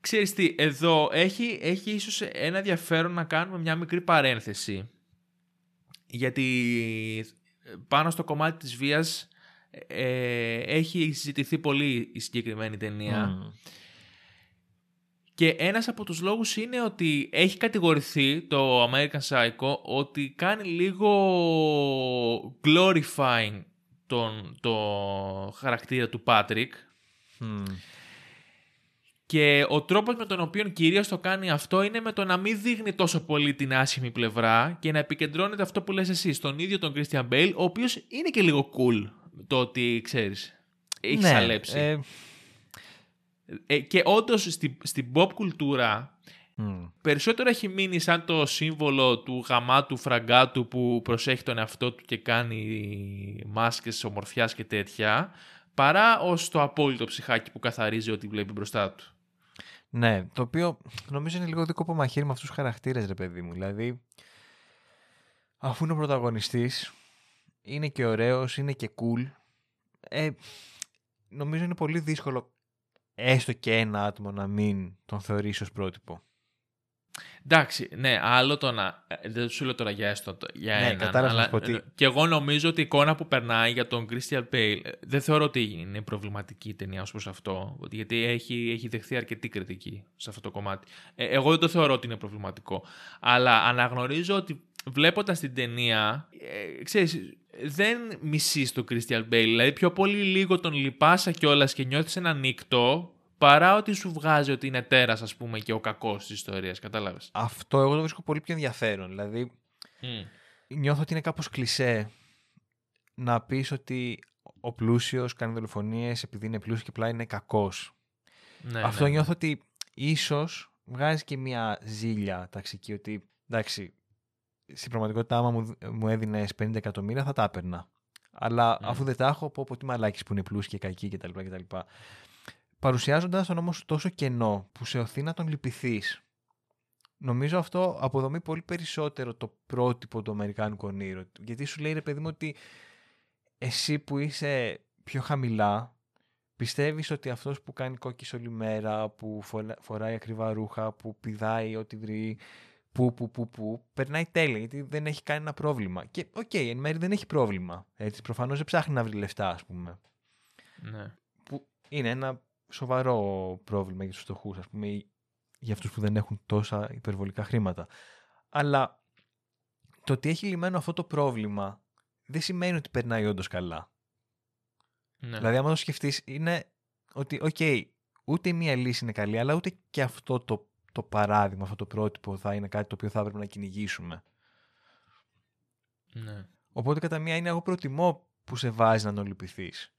ξέρεις τι, εδώ έχει, έχει ίσως ένα ενδιαφέρον να κάνουμε μια μικρή παρένθεση. Γιατί πάνω στο κομμάτι της βίας ε, έχει συζητηθεί πολύ η συγκεκριμένη ταινία. Μμμ. Και ένας από τους λόγους είναι ότι έχει κατηγορηθεί το American Psycho ότι κάνει λίγο glorifying τον, το χαρακτήρα του Patrick Μμμ. Και ο τρόπος με τον οποίο κυρίως το κάνει αυτό είναι με το να μην δείχνει τόσο πολύ την άσχημη πλευρά και να επικεντρώνεται αυτό που λες εσύ στον ίδιο τον Christian Bale ο οποίος είναι και λίγο cool το ότι ξέρεις έχεις Ναι, σαλέψει. ε, Ε, και όντως στην, στην pop κουλτούρα μμ. περισσότερο έχει μείνει σαν το σύμβολο του γαμάτου φραγκάτου που προσέχει τον εαυτό του και κάνει μάσκες ομορφιάς και τέτοια παρά ως το απόλυτο ψυχάκι που καθαρίζει ό,τι βλέπει μπροστά του. Ναι, το οποίο νομίζω είναι λίγο δίκοπο μαχαίρι με αυτούς τους χαρακτήρες, ρε παιδί μου. Δηλαδή, αφού είναι ο πρωταγωνιστής, είναι και ωραίος, είναι και cool, ε, νομίζω είναι πολύ δύσκολο έστω και ένα άτομο να μην τον θεωρήσει ως πρότυπο. Εντάξει, ναι, άλλο το να. ε, Δεν σου λέω τώρα για έστω το- για Ναι, έναν. κατάλαβα να αλλά σου πω ότι- ε, Και εγώ νομίζω ότι η εικόνα που περνάει για τον Christian Bale ε, δεν θεωρώ ότι είναι προβληματική η ταινία ως προς αυτό. ότι- Γιατί έχει, έχει δεχθεί αρκετή κριτική σε αυτό το κομμάτι. Ε, εγώ δεν το θεωρώ ότι είναι προβληματικό. Αλλά αναγνωρίζω ότι βλέποντας την ταινία, ε, ξέρεις, δεν μισείς τον Christian Bale. Δηλαδή πιο πολύ λίγο τον λυπάσαι κιόλας και νιώθεις ένα νύκτο παρά ότι σου βγάζει ότι είναι τέρας, ας πούμε, και ο κακός της ιστορίας. Κατάλαβες; Αυτό εγώ το βρίσκω πολύ πιο ενδιαφέρον. Δηλαδή, νιώθω ότι είναι κάπως κλισέ να πεις ότι ο πλούσιος κάνει δολοφονίες επειδή είναι πλούσιος και απλά είναι κακός. Ναι, Αυτό ναι. νιώθω ότι ίσως βγάζει και μια ζήλια ταξική ότι εντάξει, στην πραγματικότητα άμα μου, μου έδινες 50 εκατομμύρια θα τα έπαιρνα. Αλλά Mm. αφού δεν τα έχω, πω πω τι μαλάκες που είναι πλούσιοι και κακοί κτλ. κτλ. Παρουσιάζοντας τον όμως τόσο κενό που σε οθεί να τον λυπηθείς, νομίζω αυτό αποδομεί πολύ περισσότερο το πρότυπο του Αμερικάνικου ονείρου. Γιατί σου λέει ρε παιδί μου ότι εσύ που είσαι πιο χαμηλά, πιστεύεις ότι αυτός που κάνει κόκες όλη μέρα, που φορα- φοράει ακριβά ρούχα, που πηδάει ό,τι βρει, που, που, που, που, περνάει τέλεια, γιατί δεν έχει κανένα πρόβλημα. Και οκ, εν μέρει δεν έχει πρόβλημα. Έτσι, προφανώς δεν ψάχνει να βρει λεφτά, ας πούμε. Ναι. Που είναι ένα σοβαρό πρόβλημα για τους φτωχούς, ας πούμε, ή για αυτούς που δεν έχουν τόσα υπερβολικά χρήματα. Αλλά το ότι έχει λυμμένο αυτό το πρόβλημα δεν σημαίνει ότι περνάει όντως καλά. Ναι. Δηλαδή, άμα το σκεφτείς, είναι ότι, οκ, ούτε η μία λύση είναι καλή, αλλά ούτε και αυτό το, το παράδειγμα, αυτό το πρότυπο θα είναι κάτι το οποίο θα έπρεπε να κυνηγήσουμε. ναι. Οπότε, κατ' εμέ είναι, εγώ προτιμώ που σε βάζει να τον λυπηθείς.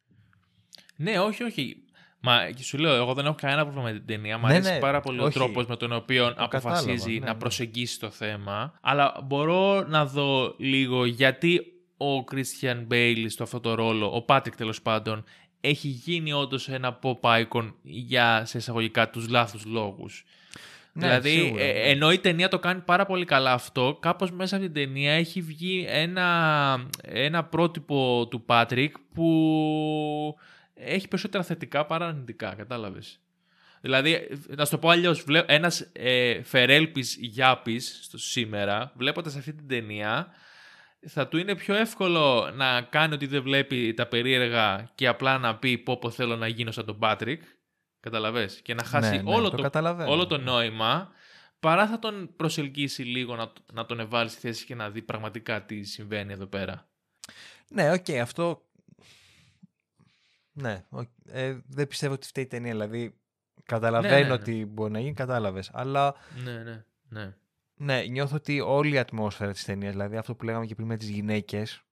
Ναι, όχι, όχι. Μα και σου λέω, εγώ δεν έχω κανένα πρόβλημα με την ταινία. Μ' Ναι, αρέσει ναι, πάρα πολύ όχι. ο τρόπος με τον οποίο κατάλαβα, αποφασίζει ναι, να ναι. προσεγγίσει το θέμα. Αλλά μπορώ να δω λίγο γιατί ο Christian Bale στο αυτό το ρόλο, ο Patrick τέλος πάντων, έχει γίνει όντως ένα pop icon για σε εισαγωγικά τους λάθους λόγους. Ναι, δηλαδή, σίγουρα, ε, ναι. ενώ η ταινία το κάνει πάρα πολύ καλά αυτό, κάπως μέσα από την ταινία έχει βγει ένα, ένα πρότυπο του Πάτρικ που έχει περισσότερα θετικά παρά αρνητικά, κατάλαβες. Δηλαδή, να σου το πω αλλιώς, βλέ- ένας ε, φερέλπης γιάπης στο σήμερα, βλέποντας αυτή την ταινία, θα του είναι πιο εύκολο να κάνει ότι δεν βλέπει τα περίεργα και απλά να πει πω πω θέλω να γίνω σαν τον Πάτρικ, κατάλαβες, και να χάσει Ναι, ναι, όλο, το το, καταλαβαίνω. όλο το νόημα, παρά θα τον προσελκύσει λίγο να, να τον βάλει στη θέση και να δει πραγματικά τι συμβαίνει εδώ πέρα. Ναι, οκ, αυτό. Ναι, οκ, ε, δεν πιστεύω ότι φταίει η ταινία. Δηλαδή, καταλαβαίνω Ναι, ναι, ναι. ότι μπορεί να γίνει, κατάλαβες. Αλλά Ναι, ναι, ναι. ναι, νιώθω ότι όλη η ατμόσφαιρα της ταινίας, δηλαδή αυτό που λέγαμε και πριν με τις γυναίκες,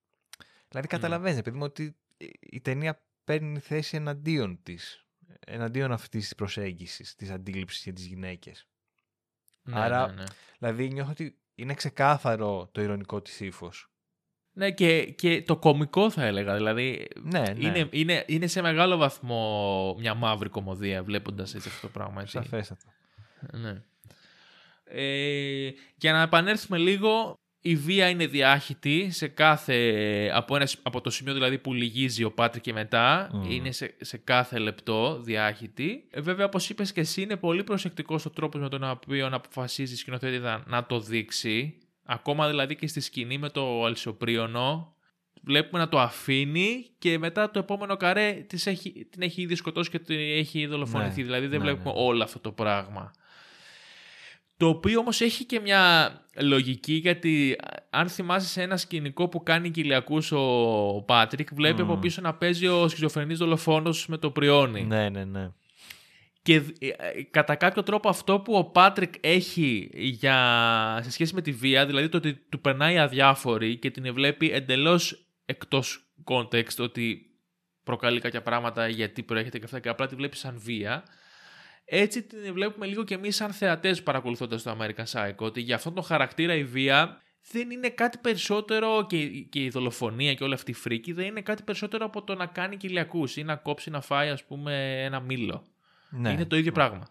Δηλαδή καταλαβαίνετε, παιδί μου, ότι η ταινία παίρνει θέση εναντίον της. Εναντίον αυτής της προσέγγισης, της αντίληψης για τις γυναίκες. Ναι, Άρα, ναι, ναι. Δηλαδή νιώθω ότι είναι ξεκάθαρο το ηρωνικό της ύφος. Ναι, και, και το κομικό θα έλεγα. Δηλαδή, Ναι, ναι. είναι, είναι, είναι σε μεγάλο βαθμό μια μαύρη κομμωδία βλέποντας έτσι αυτό το πράγμα. Έτσι. Σαφέστατο. Ναι. Ε, για να επανέλθουμε λίγο, η βία είναι διάχυτη σε κάθε, από, ένα, από το σημείο δηλαδή που λυγίζει ο Πάτρικ και μετά, Μμμ. είναι σε, σε κάθε λεπτό διάχυτη. Ε, βέβαια, όπως είπες και εσύ, είναι πολύ προσεκτικός ο τρόπος με τον οποίο αποφασίζει η σκηνοθέτηδα να το δείξει. Ακόμα δηλαδή και στη σκηνή με το αλυσοπρίωνο, βλέπουμε να το αφήνει και μετά το επόμενο καρέ της έχει, την έχει ήδη σκοτώσει και την έχει δολοφονηθεί. Ναι, δηλαδή δεν ναι, βλέπουμε ναι. όλο αυτό το πράγμα. Το οποίο όμως έχει και μια λογική γιατί αν θυμάσαι σε ένα σκηνικό που κάνει κοιλιακούς ο Πάτρικ βλέπει Μμμ. από πίσω να παίζει ο σχιζοφρενής δολοφόνος με το πριόνι. Ναι, ναι, ναι. Και ε, ε, κατά κάποιο τρόπο αυτό που ο Πάτρικ έχει για... σε σχέση με τη βία, δηλαδή το ότι του περνάει αδιάφορη και την βλέπει εντελώς εκτός context ότι προκαλεί κάποια πράγματα γιατί προέρχεται και αυτά και απλά τη βλέπει σαν βία, έτσι την βλέπουμε λίγο και εμείς σαν θεατές παρακολουθώντας το American Psycho, ότι για αυτόν τον χαρακτήρα η βία δεν είναι κάτι περισσότερο και, και η δολοφονία και όλη αυτή η φρίκη δεν είναι κάτι περισσότερο από το να κάνει κοιλιακούς ή να κόψει να φάει ας πούμε ένα μήλο. Ναι. Είναι το ίδιο πράγμα.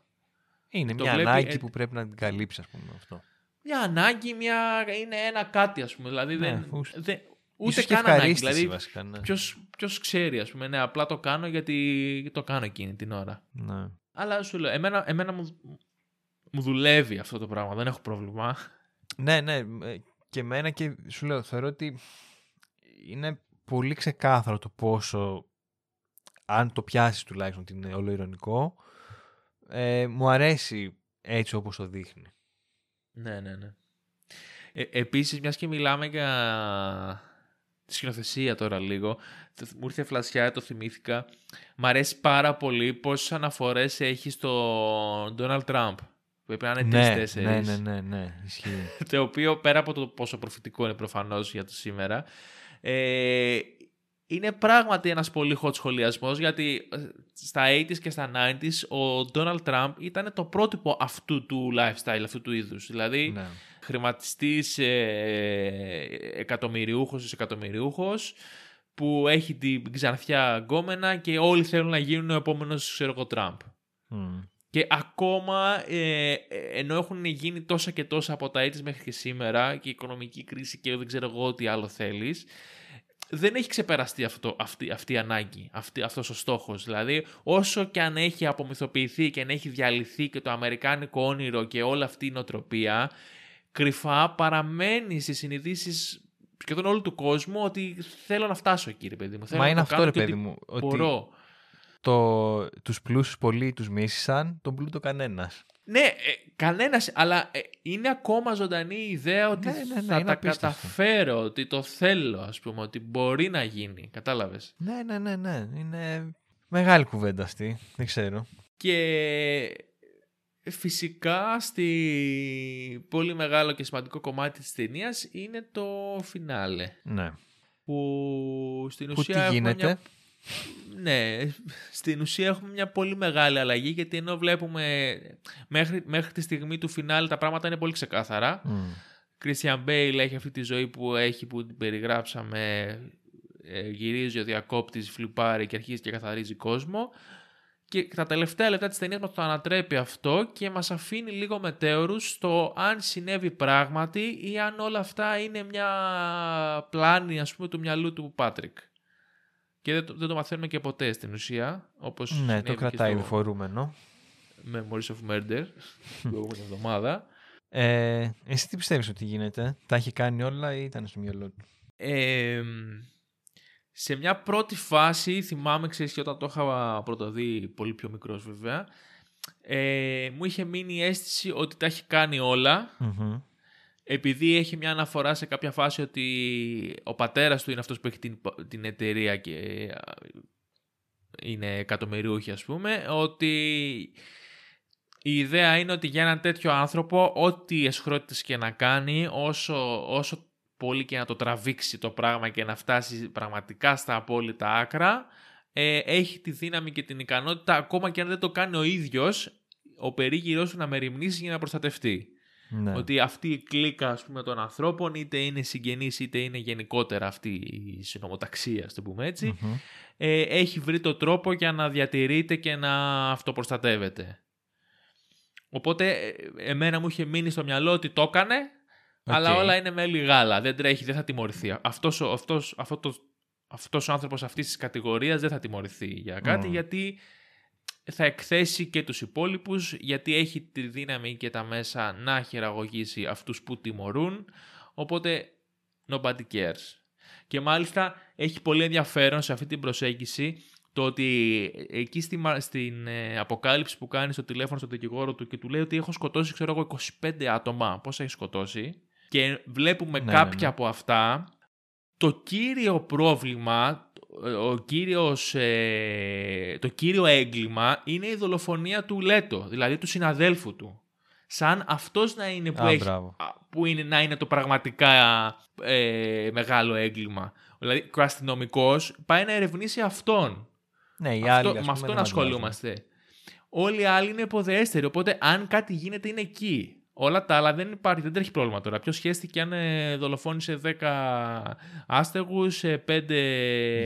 Είναι το μια βλέπει ανάγκη ε- που πρέπει να την καλύψεις, ας πούμε αυτό. Μια ανάγκη, μια... είναι ένα κάτι ας πούμε. Δηλαδή Ναι, δεν, ους- δεν, ούτε Ίσως και καν ανάγκη. ευχαρίστηση, Δηλαδή βασικά. Ναι. ποιος, ποιος ξέρει ας πούμε. Ναι, απλά το κάνω γιατί το κάνω εκείνη την ώρα. Ναι. Αλλά σου λέω, εμένα, εμένα μου, μου δουλεύει αυτό το πράγμα. Δεν έχω πρόβλημα. ναι, ναι. ε, Και εμένα και σου λέω, θεωρώ ότι είναι πολύ ξεκάθαρο το πόσο, αν το πιάσεις τουλάχιστον ότι είναι όλο ηρωνικό, ε, μου αρέσει έτσι όπως το δείχνει. Ναι, ναι, ναι. Ε, επίσης, μιας και μιλάμε για τη σκηνοθεσία τώρα λίγο, th- μου ήρθε φλασιά, το θυμήθηκα. Μ' αρέσει πάρα πολύ πόσες αναφορές έχει στο Donald Trump. Που πρέπει να είναι ναι, τρεις-τέσσερις. ναι, ναι, ναι, ναι, ισχύει. το οποίο πέρα από το πόσο προφητικό είναι προφανώς για το σήμερα, ε, είναι πράγματι ένας πολύ hot σχολιασμός γιατί ε, στα 80s και στα 90s ο Donald Trump ήταν το πρότυπο αυτού του lifestyle, αυτού του είδους. Δηλαδή ναι. χρηματιστής ε, εκατομμυριούχος εις εκατομμυριούχος που έχει την ξανθιά γκόμενα και όλοι θέλουν να γίνουν ο επόμενος ξέρω εγώ Τραμπ. Μμ. Και ακόμα, ε, ε, ενώ έχουν γίνει τόσα και τόσα από τα έτη μέχρι και σήμερα και η οικονομική κρίση και δεν ξέρω εγώ τι άλλο θέλεις, δεν έχει ξεπεραστεί αυτό, αυτή, αυτή η ανάγκη, αυτή, αυτός ο στόχος. Δηλαδή, όσο και αν έχει απομυθοποιηθεί και αν έχει διαλυθεί και το αμερικάνικο όνειρο και όλη αυτή η νοοτροπία, κρυφά παραμένει στις συνειδήσεις σχεδόν όλου του κόσμου ότι θέλω να φτάσω εκεί, ρε παιδί μου. Θέλω Μα να είναι το αυτό, κάνω ρε και παιδί ότι μου. Ότι Μπορώ. το, τους πλούσιους πολλοί τους μίσησαν, τον πλούτο κανένας. Ναι, ε, κανένας, αλλά ε, είναι ακόμα ζωντανή η ιδέα ότι Ναι, ναι, ναι, θα είναι τα απίστευτο. καταφέρω, ότι το θέλω, ας πούμε, ότι μπορεί να γίνει. Κατάλαβες; Ναι, ναι, ναι, ναι. Είναι μεγάλη κουβέντα αυτή. Δεν ξέρω. Και φυσικά στη πολύ μεγάλο και σημαντικό κομμάτι της ταινίας είναι το φινάλε. Ναι. Που στην Που ουσία τι έχουμε γίνεται; μια Ναι, στην ουσία έχουμε μια πολύ μεγάλη αλλαγή γιατί ενώ βλέπουμε μέχρι, μέχρι τη στιγμή του φινάλ τα πράγματα είναι πολύ ξεκάθαρα. Μμ. Christian Bale έχει αυτή τη ζωή που έχει που την περιγράψαμε ε, γυρίζει ο διακόπτης, φλιπάρει και αρχίζει και καθαρίζει κόσμο και τα τελευταία λεπτά της ταινίας μας το ανατρέπει αυτό και μας αφήνει λίγο μετέωρους στο αν συνέβη πράγματι ή αν όλα αυτά είναι μια πλάνη ας πούμε του μυαλού του Πάτρικ. Και δεν το, δεν το μαθαίνουμε και ποτέ στην ουσία, όπως Ναι, συνέβη το και κρατάει στο διφορούμενο. Memories of Murder την προηγούμενη εβδομάδα. Ε, εσύ τι πιστεύεις ότι γίνεται, τα έχει κάνει όλα ή ήταν στο μυαλό του; Ε, σε μια πρώτη φάση, θυμάμαι, ξέρεις και όταν το είχα πρωτοδεί, πολύ πιο μικρός βέβαια, ε, μου είχε μείνει η αίσθηση ότι τα έχει κάνει όλα, Μμμ. Επειδή έχει μια αναφορά σε κάποια φάση ότι ο πατέρας του είναι αυτός που έχει την, την εταιρεία και α, είναι εκατομμυριούχοι ας πούμε, ότι η ιδέα είναι ότι για έναν τέτοιο άνθρωπο, ό,τι εσχρότητες και να κάνει, όσο, όσο πολύ και να το τραβήξει το πράγμα και να φτάσει πραγματικά στα απόλυτα άκρα, ε, έχει τη δύναμη και την ικανότητα, ακόμα και αν δεν το κάνει ο ίδιος, ο περίγυρός του να μεριμνήσει για να προστατευτεί. Ναι. Ότι αυτή η κλίκα ας πούμε, των ανθρώπων, είτε είναι συγγενείς είτε είναι γενικότερα αυτή η συνομοταξία, ας το πούμε έτσι, Μμμ. ε, έχει βρει το τρόπο για να διατηρείται και να αυτοπροστατεύεται. Οπότε ε, εμένα μου είχε μείνει στο μυαλό ότι το έκανε, αλλά Οκ. όλα μέλι γάλα. Δεν τρέχει, δεν θα τιμωρηθεί. Αυτός, ο- αυτός, αυτό το, αυτός ο άνθρωπος αυτής της κατηγορίας δεν θα τιμωρηθεί για κάτι Μμ. γιατί θα εκθέσει και τους υπόλοιπους γιατί έχει τη δύναμη και τα μέσα να χειραγωγήσει αυτούς που τιμωρούν οπότε nobody cares. Και μάλιστα έχει πολύ ενδιαφέρον σε αυτή την προσέγγιση το ότι εκεί στη, μα- στην ε, αποκάλυψη που κάνει στο τηλέφωνο στον δικηγόρο του και του λέει ότι έχω σκοτώσει ξέρω εγώ 25 άτομα. Πόσα έχει σκοτώσει; Και βλέπουμε Ναι, ναι, κάποια ναι. από αυτά. Το κύριο πρόβλημα, ο κύριος, ε, το κύριο έγκλημα είναι η δολοφονία του Λέτο, δηλαδή του συναδέλφου του. Σαν αυτός να είναι που, Α, έχει, μπράβο. α, που είναι, να είναι το πραγματικά ε, μεγάλο έγκλημα. Δηλαδή, ο αστυνομικός πάει να ερευνήσει αυτόν. Ναι, οι Αυτό, άλλοι, ας με πούμε, αυτόν δεν μας νοιάζουν. ασχολούμαστε. Όλοι οι άλλοι είναι υποδέστεροι. Οπότε, αν κάτι γίνεται, είναι εκεί. Όλα τα άλλα δεν υπάρχει, δεν τρέχει πρόβλημα τώρα. Ποιο σχέστηκε αν ε, δολοφόνησε 10 άστεγους, 5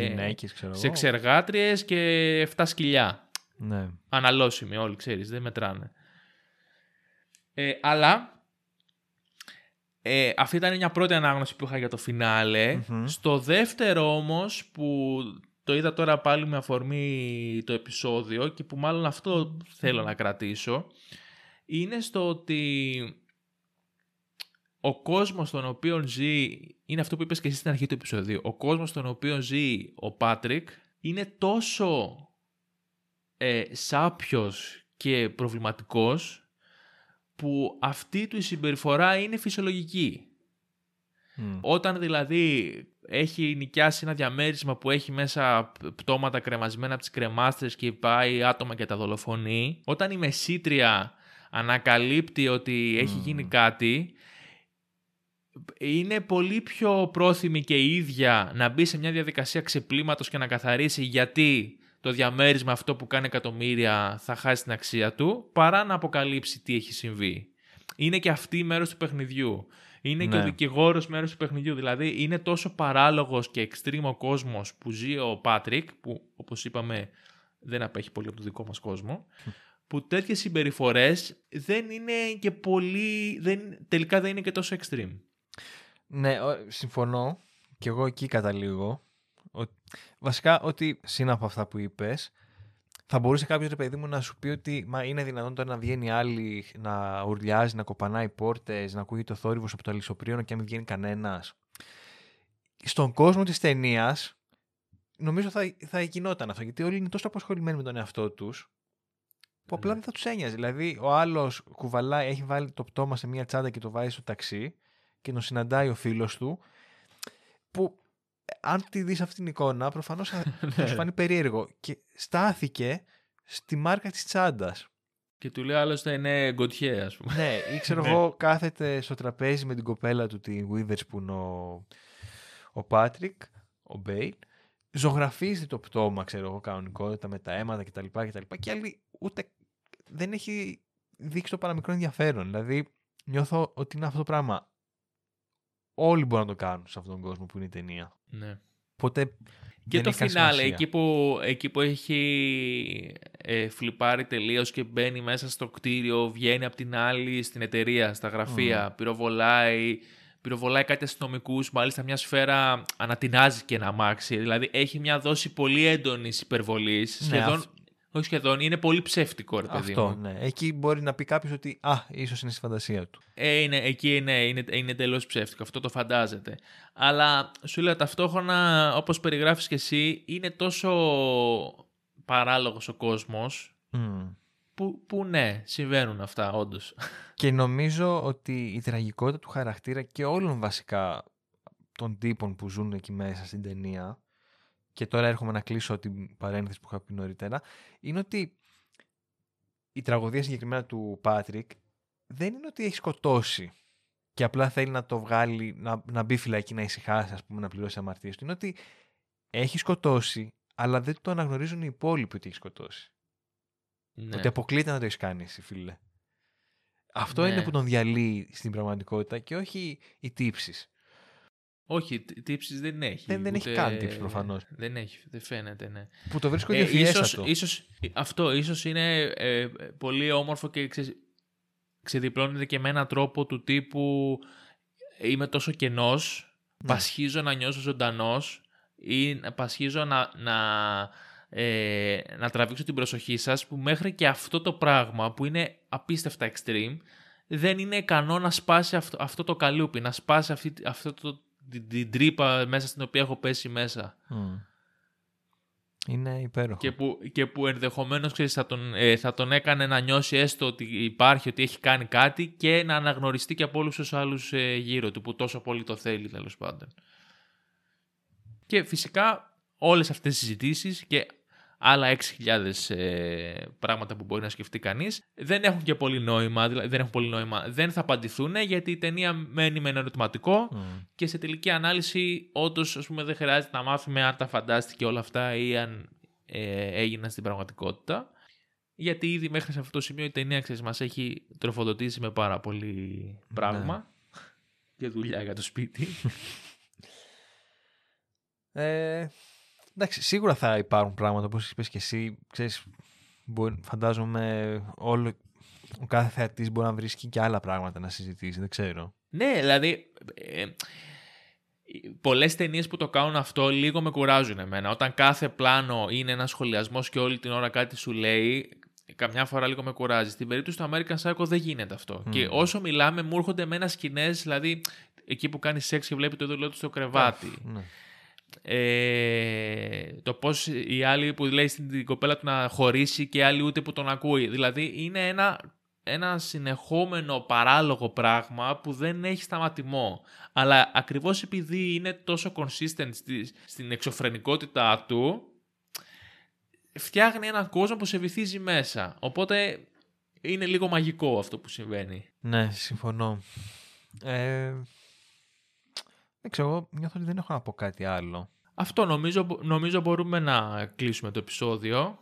Γυναίκες, ξέρω εγώ. σεξεργάτριε και 7 σκυλιά. Ναι. Αναλώσιμοι όλοι, ξέρεις, δεν μετράνε. Ε, αλλά ε, αυτή ήταν μια πρώτη ανάγνωση που είχα για το φινάλε. Μμμ. Στο δεύτερο όμως που το είδα τώρα πάλι με αφορμή το επεισόδιο και που μάλλον αυτό θέλω να κρατήσω είναι στο ότι ο κόσμος στον οποίο ζει είναι αυτό που είπες και εσύ στην αρχή του επεισοδίου ο κόσμος στον οποίο ζει ο Πάτρικ είναι τόσο ε, σάπιος και προβληματικός που αυτή του η συμπεριφορά είναι φυσιολογική. Μμ. Όταν δηλαδή έχει νοικιάσει ένα διαμέρισμα που έχει μέσα πτώματα κρεμασμένα από τις κρεμάστρες και πάει άτομα και τα δολοφονεί, όταν η μεσήτρια ανακαλύπτει ότι έχει Μμμ. γίνει κάτι, είναι πολύ πιο πρόθυμη και η ίδια να μπει σε μια διαδικασία ξεπλήματος και να καθαρίσει γιατί το διαμέρισμα αυτό που κάνει εκατομμύρια θα χάσει την αξία του, παρά να αποκαλύψει τι έχει συμβεί. Είναι και αυτή μέρος του παιχνιδιού. Είναι και Ναι. ο δικηγόρος μέρος του παιχνιδιού. Δηλαδή είναι τόσο παράλογος και extreme ο κόσμος που ζει ο Πάτρικ, που όπως είπαμε δεν απέχει πολύ από το δικό μας κόσμο, που τέτοιες συμπεριφορές δεν είναι και πολύ, δεν, τελικά δεν είναι και τόσο extreme. Ναι, ο- συμφωνώ. Και εγώ εκεί καταλήγω. Ο- βασικά, ότι σύν από αυτά που είπες, θα μπορούσε κάποιος ρε παιδί μου να σου πει ότι μα είναι δυνατόν τώρα να βγαίνει άλλη, να ουρλιάζει, να κοπανάει πόρτες, να ακούγει το θόρυβος από το αλυσοπρίωνο και να μην βγαίνει κανένας. Στον κόσμο της ταινίας, νομίζω θα, θα γινόταν αυτό. Γιατί όλοι είναι τόσο απασχολημένοι με τον εαυτό τους, που απλά Ναι. δεν θα τους ένοιαζε. Δηλαδή, ο άλλος κουβαλάει, έχει βάλει το πτώμα σε μια τσάντα και το βάζει στο ταξί και τον συναντάει ο φίλος του. Που ε, αν τη δεις αυτή την εικόνα, προφανώς θα θα σου φανεί περίεργο. Και στάθηκε στη μάρκα της τσάντας. Και του λέει άλλωστε είναι γκοτιέ, ας πούμε. ναι, ή ξέρω Ναι. εγώ κάθεται στο τραπέζι με την κοπέλα του, τη Witherspoon, ο, ο Πάτρικ, ο Μπέιλ, ζωγραφίζει το πτώμα, ξέρω εγώ, κανονικότητα με τα αίματα κτλ. κτλ. Και άλλη ούτε δεν έχει δείξει το παραμικρό ενδιαφέρον. Δηλαδή, νιώθω ότι είναι αυτό το πράγμα. Όλοι μπορούν να το κάνουν σε αυτόν τον κόσμο που είναι η ταινία. Ναι. Οπότε Και δεν το έχει καν φινάλε, σημασία. εκεί που, εκεί που έχει ε, φλιπάρει τελείως και μπαίνει μέσα στο κτίριο, βγαίνει από την άλλη στην εταιρεία, στα γραφεία, πυροβολάει, πυροβολάει κάτι αστυνομικούς, μάλιστα μια σφαίρα ανατινάζει και ένα αμάξι. Δηλαδή έχει μια δόση πολύ έντονης υπερβολής. Ναι, σχεδόν, αυ- όχι σχεδόν, είναι πολύ ψεύτικο, ρε παιδί Αυτό, μου. ναι. Εκεί μπορεί να πει κάποιος ότι Α, ίσως είναι στη φαντασία του. Ε, είναι, εκεί ναι, είναι, είναι εντελώ ψεύτικο. Αυτό το φαντάζεται. Αλλά σου λέω ταυτόχρονα, όπως περιγράφεις και εσύ, είναι τόσο παράλογος ο κόσμος Μμ. που, που ναι, συμβαίνουν αυτά όντως. Και νομίζω ότι η τραγικότητα του χαρακτήρα και όλων βασικά των τύπων που ζουν εκεί μέσα στην ταινία και τώρα έρχομαι να κλείσω την παρένθεση που είχα πει νωρίτερα είναι ότι η τραγωδία συγκεκριμένα του Πάτρικ δεν είναι ότι έχει σκοτώσει και απλά θέλει να το βγάλει, να, να μπει φυλακή, να ησυχάσει, ας πούμε, να πληρώσει αμαρτίες του, είναι ότι έχει σκοτώσει, αλλά δεν το αναγνωρίζουν οι υπόλοιποι ότι έχει σκοτώσει. Ναι. Ότι αποκλείται να το έχεις κάνει εσύ, φίλε. Αυτό Ναι. είναι που τον διαλύει στην πραγματικότητα και όχι οι τύψεις. Όχι, τ- τύψεις δεν έχει. Δεν- δεν έχει καν τύψεις, προφανώς. Δεν έχει, δεν φαίνεται, ναι. Που το βρίσκω Ε, ίσως, διαφιέστατο. ίσως, αυτό ίσως είναι ε, πολύ όμορφο και ξε, ξεδιπλώνεται και με έναν τρόπο του τύπου είμαι τόσο κενός, Ναι. πασχίζω να νιώσω ζωντανός ή πασχίζω να, να, ε, να τραβήξω την προσοχή σας που μέχρι και αυτό το πράγμα που είναι απίστευτα extreme δεν είναι ικανό να σπάσει αυτό, αυτό το καλούπι, να σπάσει αυτή, αυτό το, την, την τρύπα μέσα στην οποία έχω πέσει μέσα. Μμ. Είναι υπέροχο. Και που, και που ενδεχομένως ξέρεις, θα, τον, ε, θα τον έκανε να νιώσει έστω ότι υπάρχει, ότι έχει κάνει κάτι και να αναγνωριστεί και από όλους τους άλλους ε, γύρω του που τόσο πολύ το θέλει τέλος πάντων. Και φυσικά όλες αυτές οι συζητήσεις και άλλα 6.000 ε, πράγματα που μπορεί να σκεφτεί κανείς δεν έχουν και πολύ νόημα, δηλαδή δεν έχουν πολύ νόημα, δεν θα απαντηθούν γιατί η ταινία μένει με ένα ερωτηματικό Μμ. και σε τελική ανάλυση, όντως, ας πούμε, δεν χρειάζεται να μάθουμε αν τα φαντάστηκε όλα αυτά ή αν ε, έγιναν στην πραγματικότητα. Γιατί ήδη μέχρι σε αυτό το σημείο η ταινία ξέρεις, μας έχει τροφοδοτήσει με πάρα πολύ πράγμα και δουλειά για το σπίτι. Ε, εντάξει, σίγουρα θα υπάρχουν πράγματα όπως είπες και εσύ. Ξέρεις, μπορεί, φαντάζομαι όλο, ο κάθε θεατής μπορεί να βρίσκει και άλλα πράγματα να συζητήσει, δεν ξέρω. ναι, δηλαδή. Ε, Πολλές ταινίες που το κάνουν αυτό λίγο με κουράζουν εμένα. Όταν κάθε πλάνο είναι ένα σχολιασμός και όλη την ώρα κάτι σου λέει, καμιά φορά λίγο με κουράζει. Στην περίπτωση του American Psycho δεν γίνεται αυτό. Μμμ. Και όσο μιλάμε, μου έρχονται με ένα σκηνές, δηλαδή εκεί που κάνει σεξ και βλέπει το δούλο του στο κρεβάτι. Ναι. Ε, το πώς η άλλη που λέει στην κοπέλα του να χωρίσει και η άλλη ούτε που τον ακούει. Δηλαδή είναι ένα, ένα συνεχόμενο παράλογο πράγμα που δεν έχει σταματημό. Αλλά ακριβώς επειδή είναι τόσο consistent στη- στην εξωφρενικότητά του, φτιάχνει έναν κόσμο που σε βυθίζει μέσα. Οπότε είναι λίγο μαγικό αυτό που συμβαίνει. Ναι, συμφωνώ. Ε, δεν ξέρω, εγώ νιώθω ότι δεν έχω να πω κάτι άλλο. Αυτό νομίζω, νομίζω μπορούμε να κλείσουμε το επεισόδιο.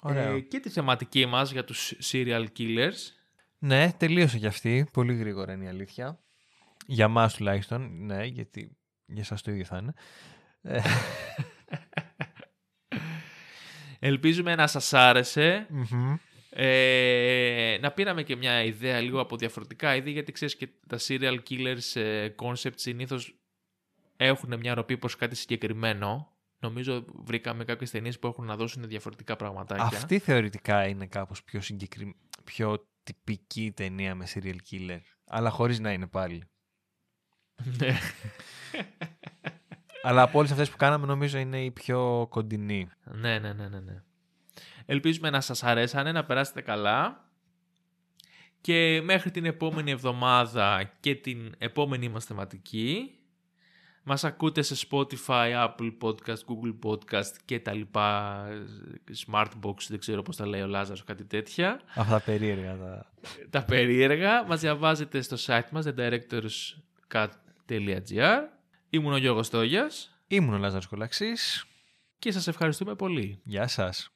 Ωραία. Ε, και τη θεματική μας για τους serial killers. Ναι, τελείωσε κι αυτή. Πολύ γρήγορα είναι η αλήθεια. Για μας τουλάχιστον, ναι, γιατί για σας το ίδιο θα είναι. Ε, Ελπίζουμε να σας άρεσε. μμμ. Ε, να πήραμε και μια ιδέα λίγο από διαφορετικά είδη, γιατί ξέρεις και τα serial killers ε, concept συνήθως έχουν μια ροπή προς κάτι συγκεκριμένο. Νομίζω βρήκαμε κάποιες ταινίες που έχουν να δώσουν διαφορετικά πραγματάκια. Αυτή θεωρητικά είναι κάπως πιο συγκεκριμένη, πιο τυπική ταινία με serial killer. Αλλά χωρίς να είναι πάλι. Ναι. Αλλά από όλες αυτές που κάναμε νομίζω είναι η πιο κοντινή. ναι, ναι, ναι, ναι, ναι. Ελπίζουμε να σας αρέσανε, να περάσετε καλά. Και μέχρι την επόμενη εβδομάδα και την επόμενη μας θεματική, μας ακούτε σε Spotify, Apple Podcast, Google Podcast και τα λοιπά, Smartbox, δεν ξέρω πώς τα λέει ο Λάζαρος, κάτι τέτοια. Αυτά τα περίεργα. Τα... τα περίεργα. Μας διαβάζετε στο site μας, thedirectorscut.gr. Ήμουν ο Γιώργος Τόγιας Ήμουν ο Λάζαρος Κολαξής. και σας ευχαριστούμε πολύ. Γεια σας.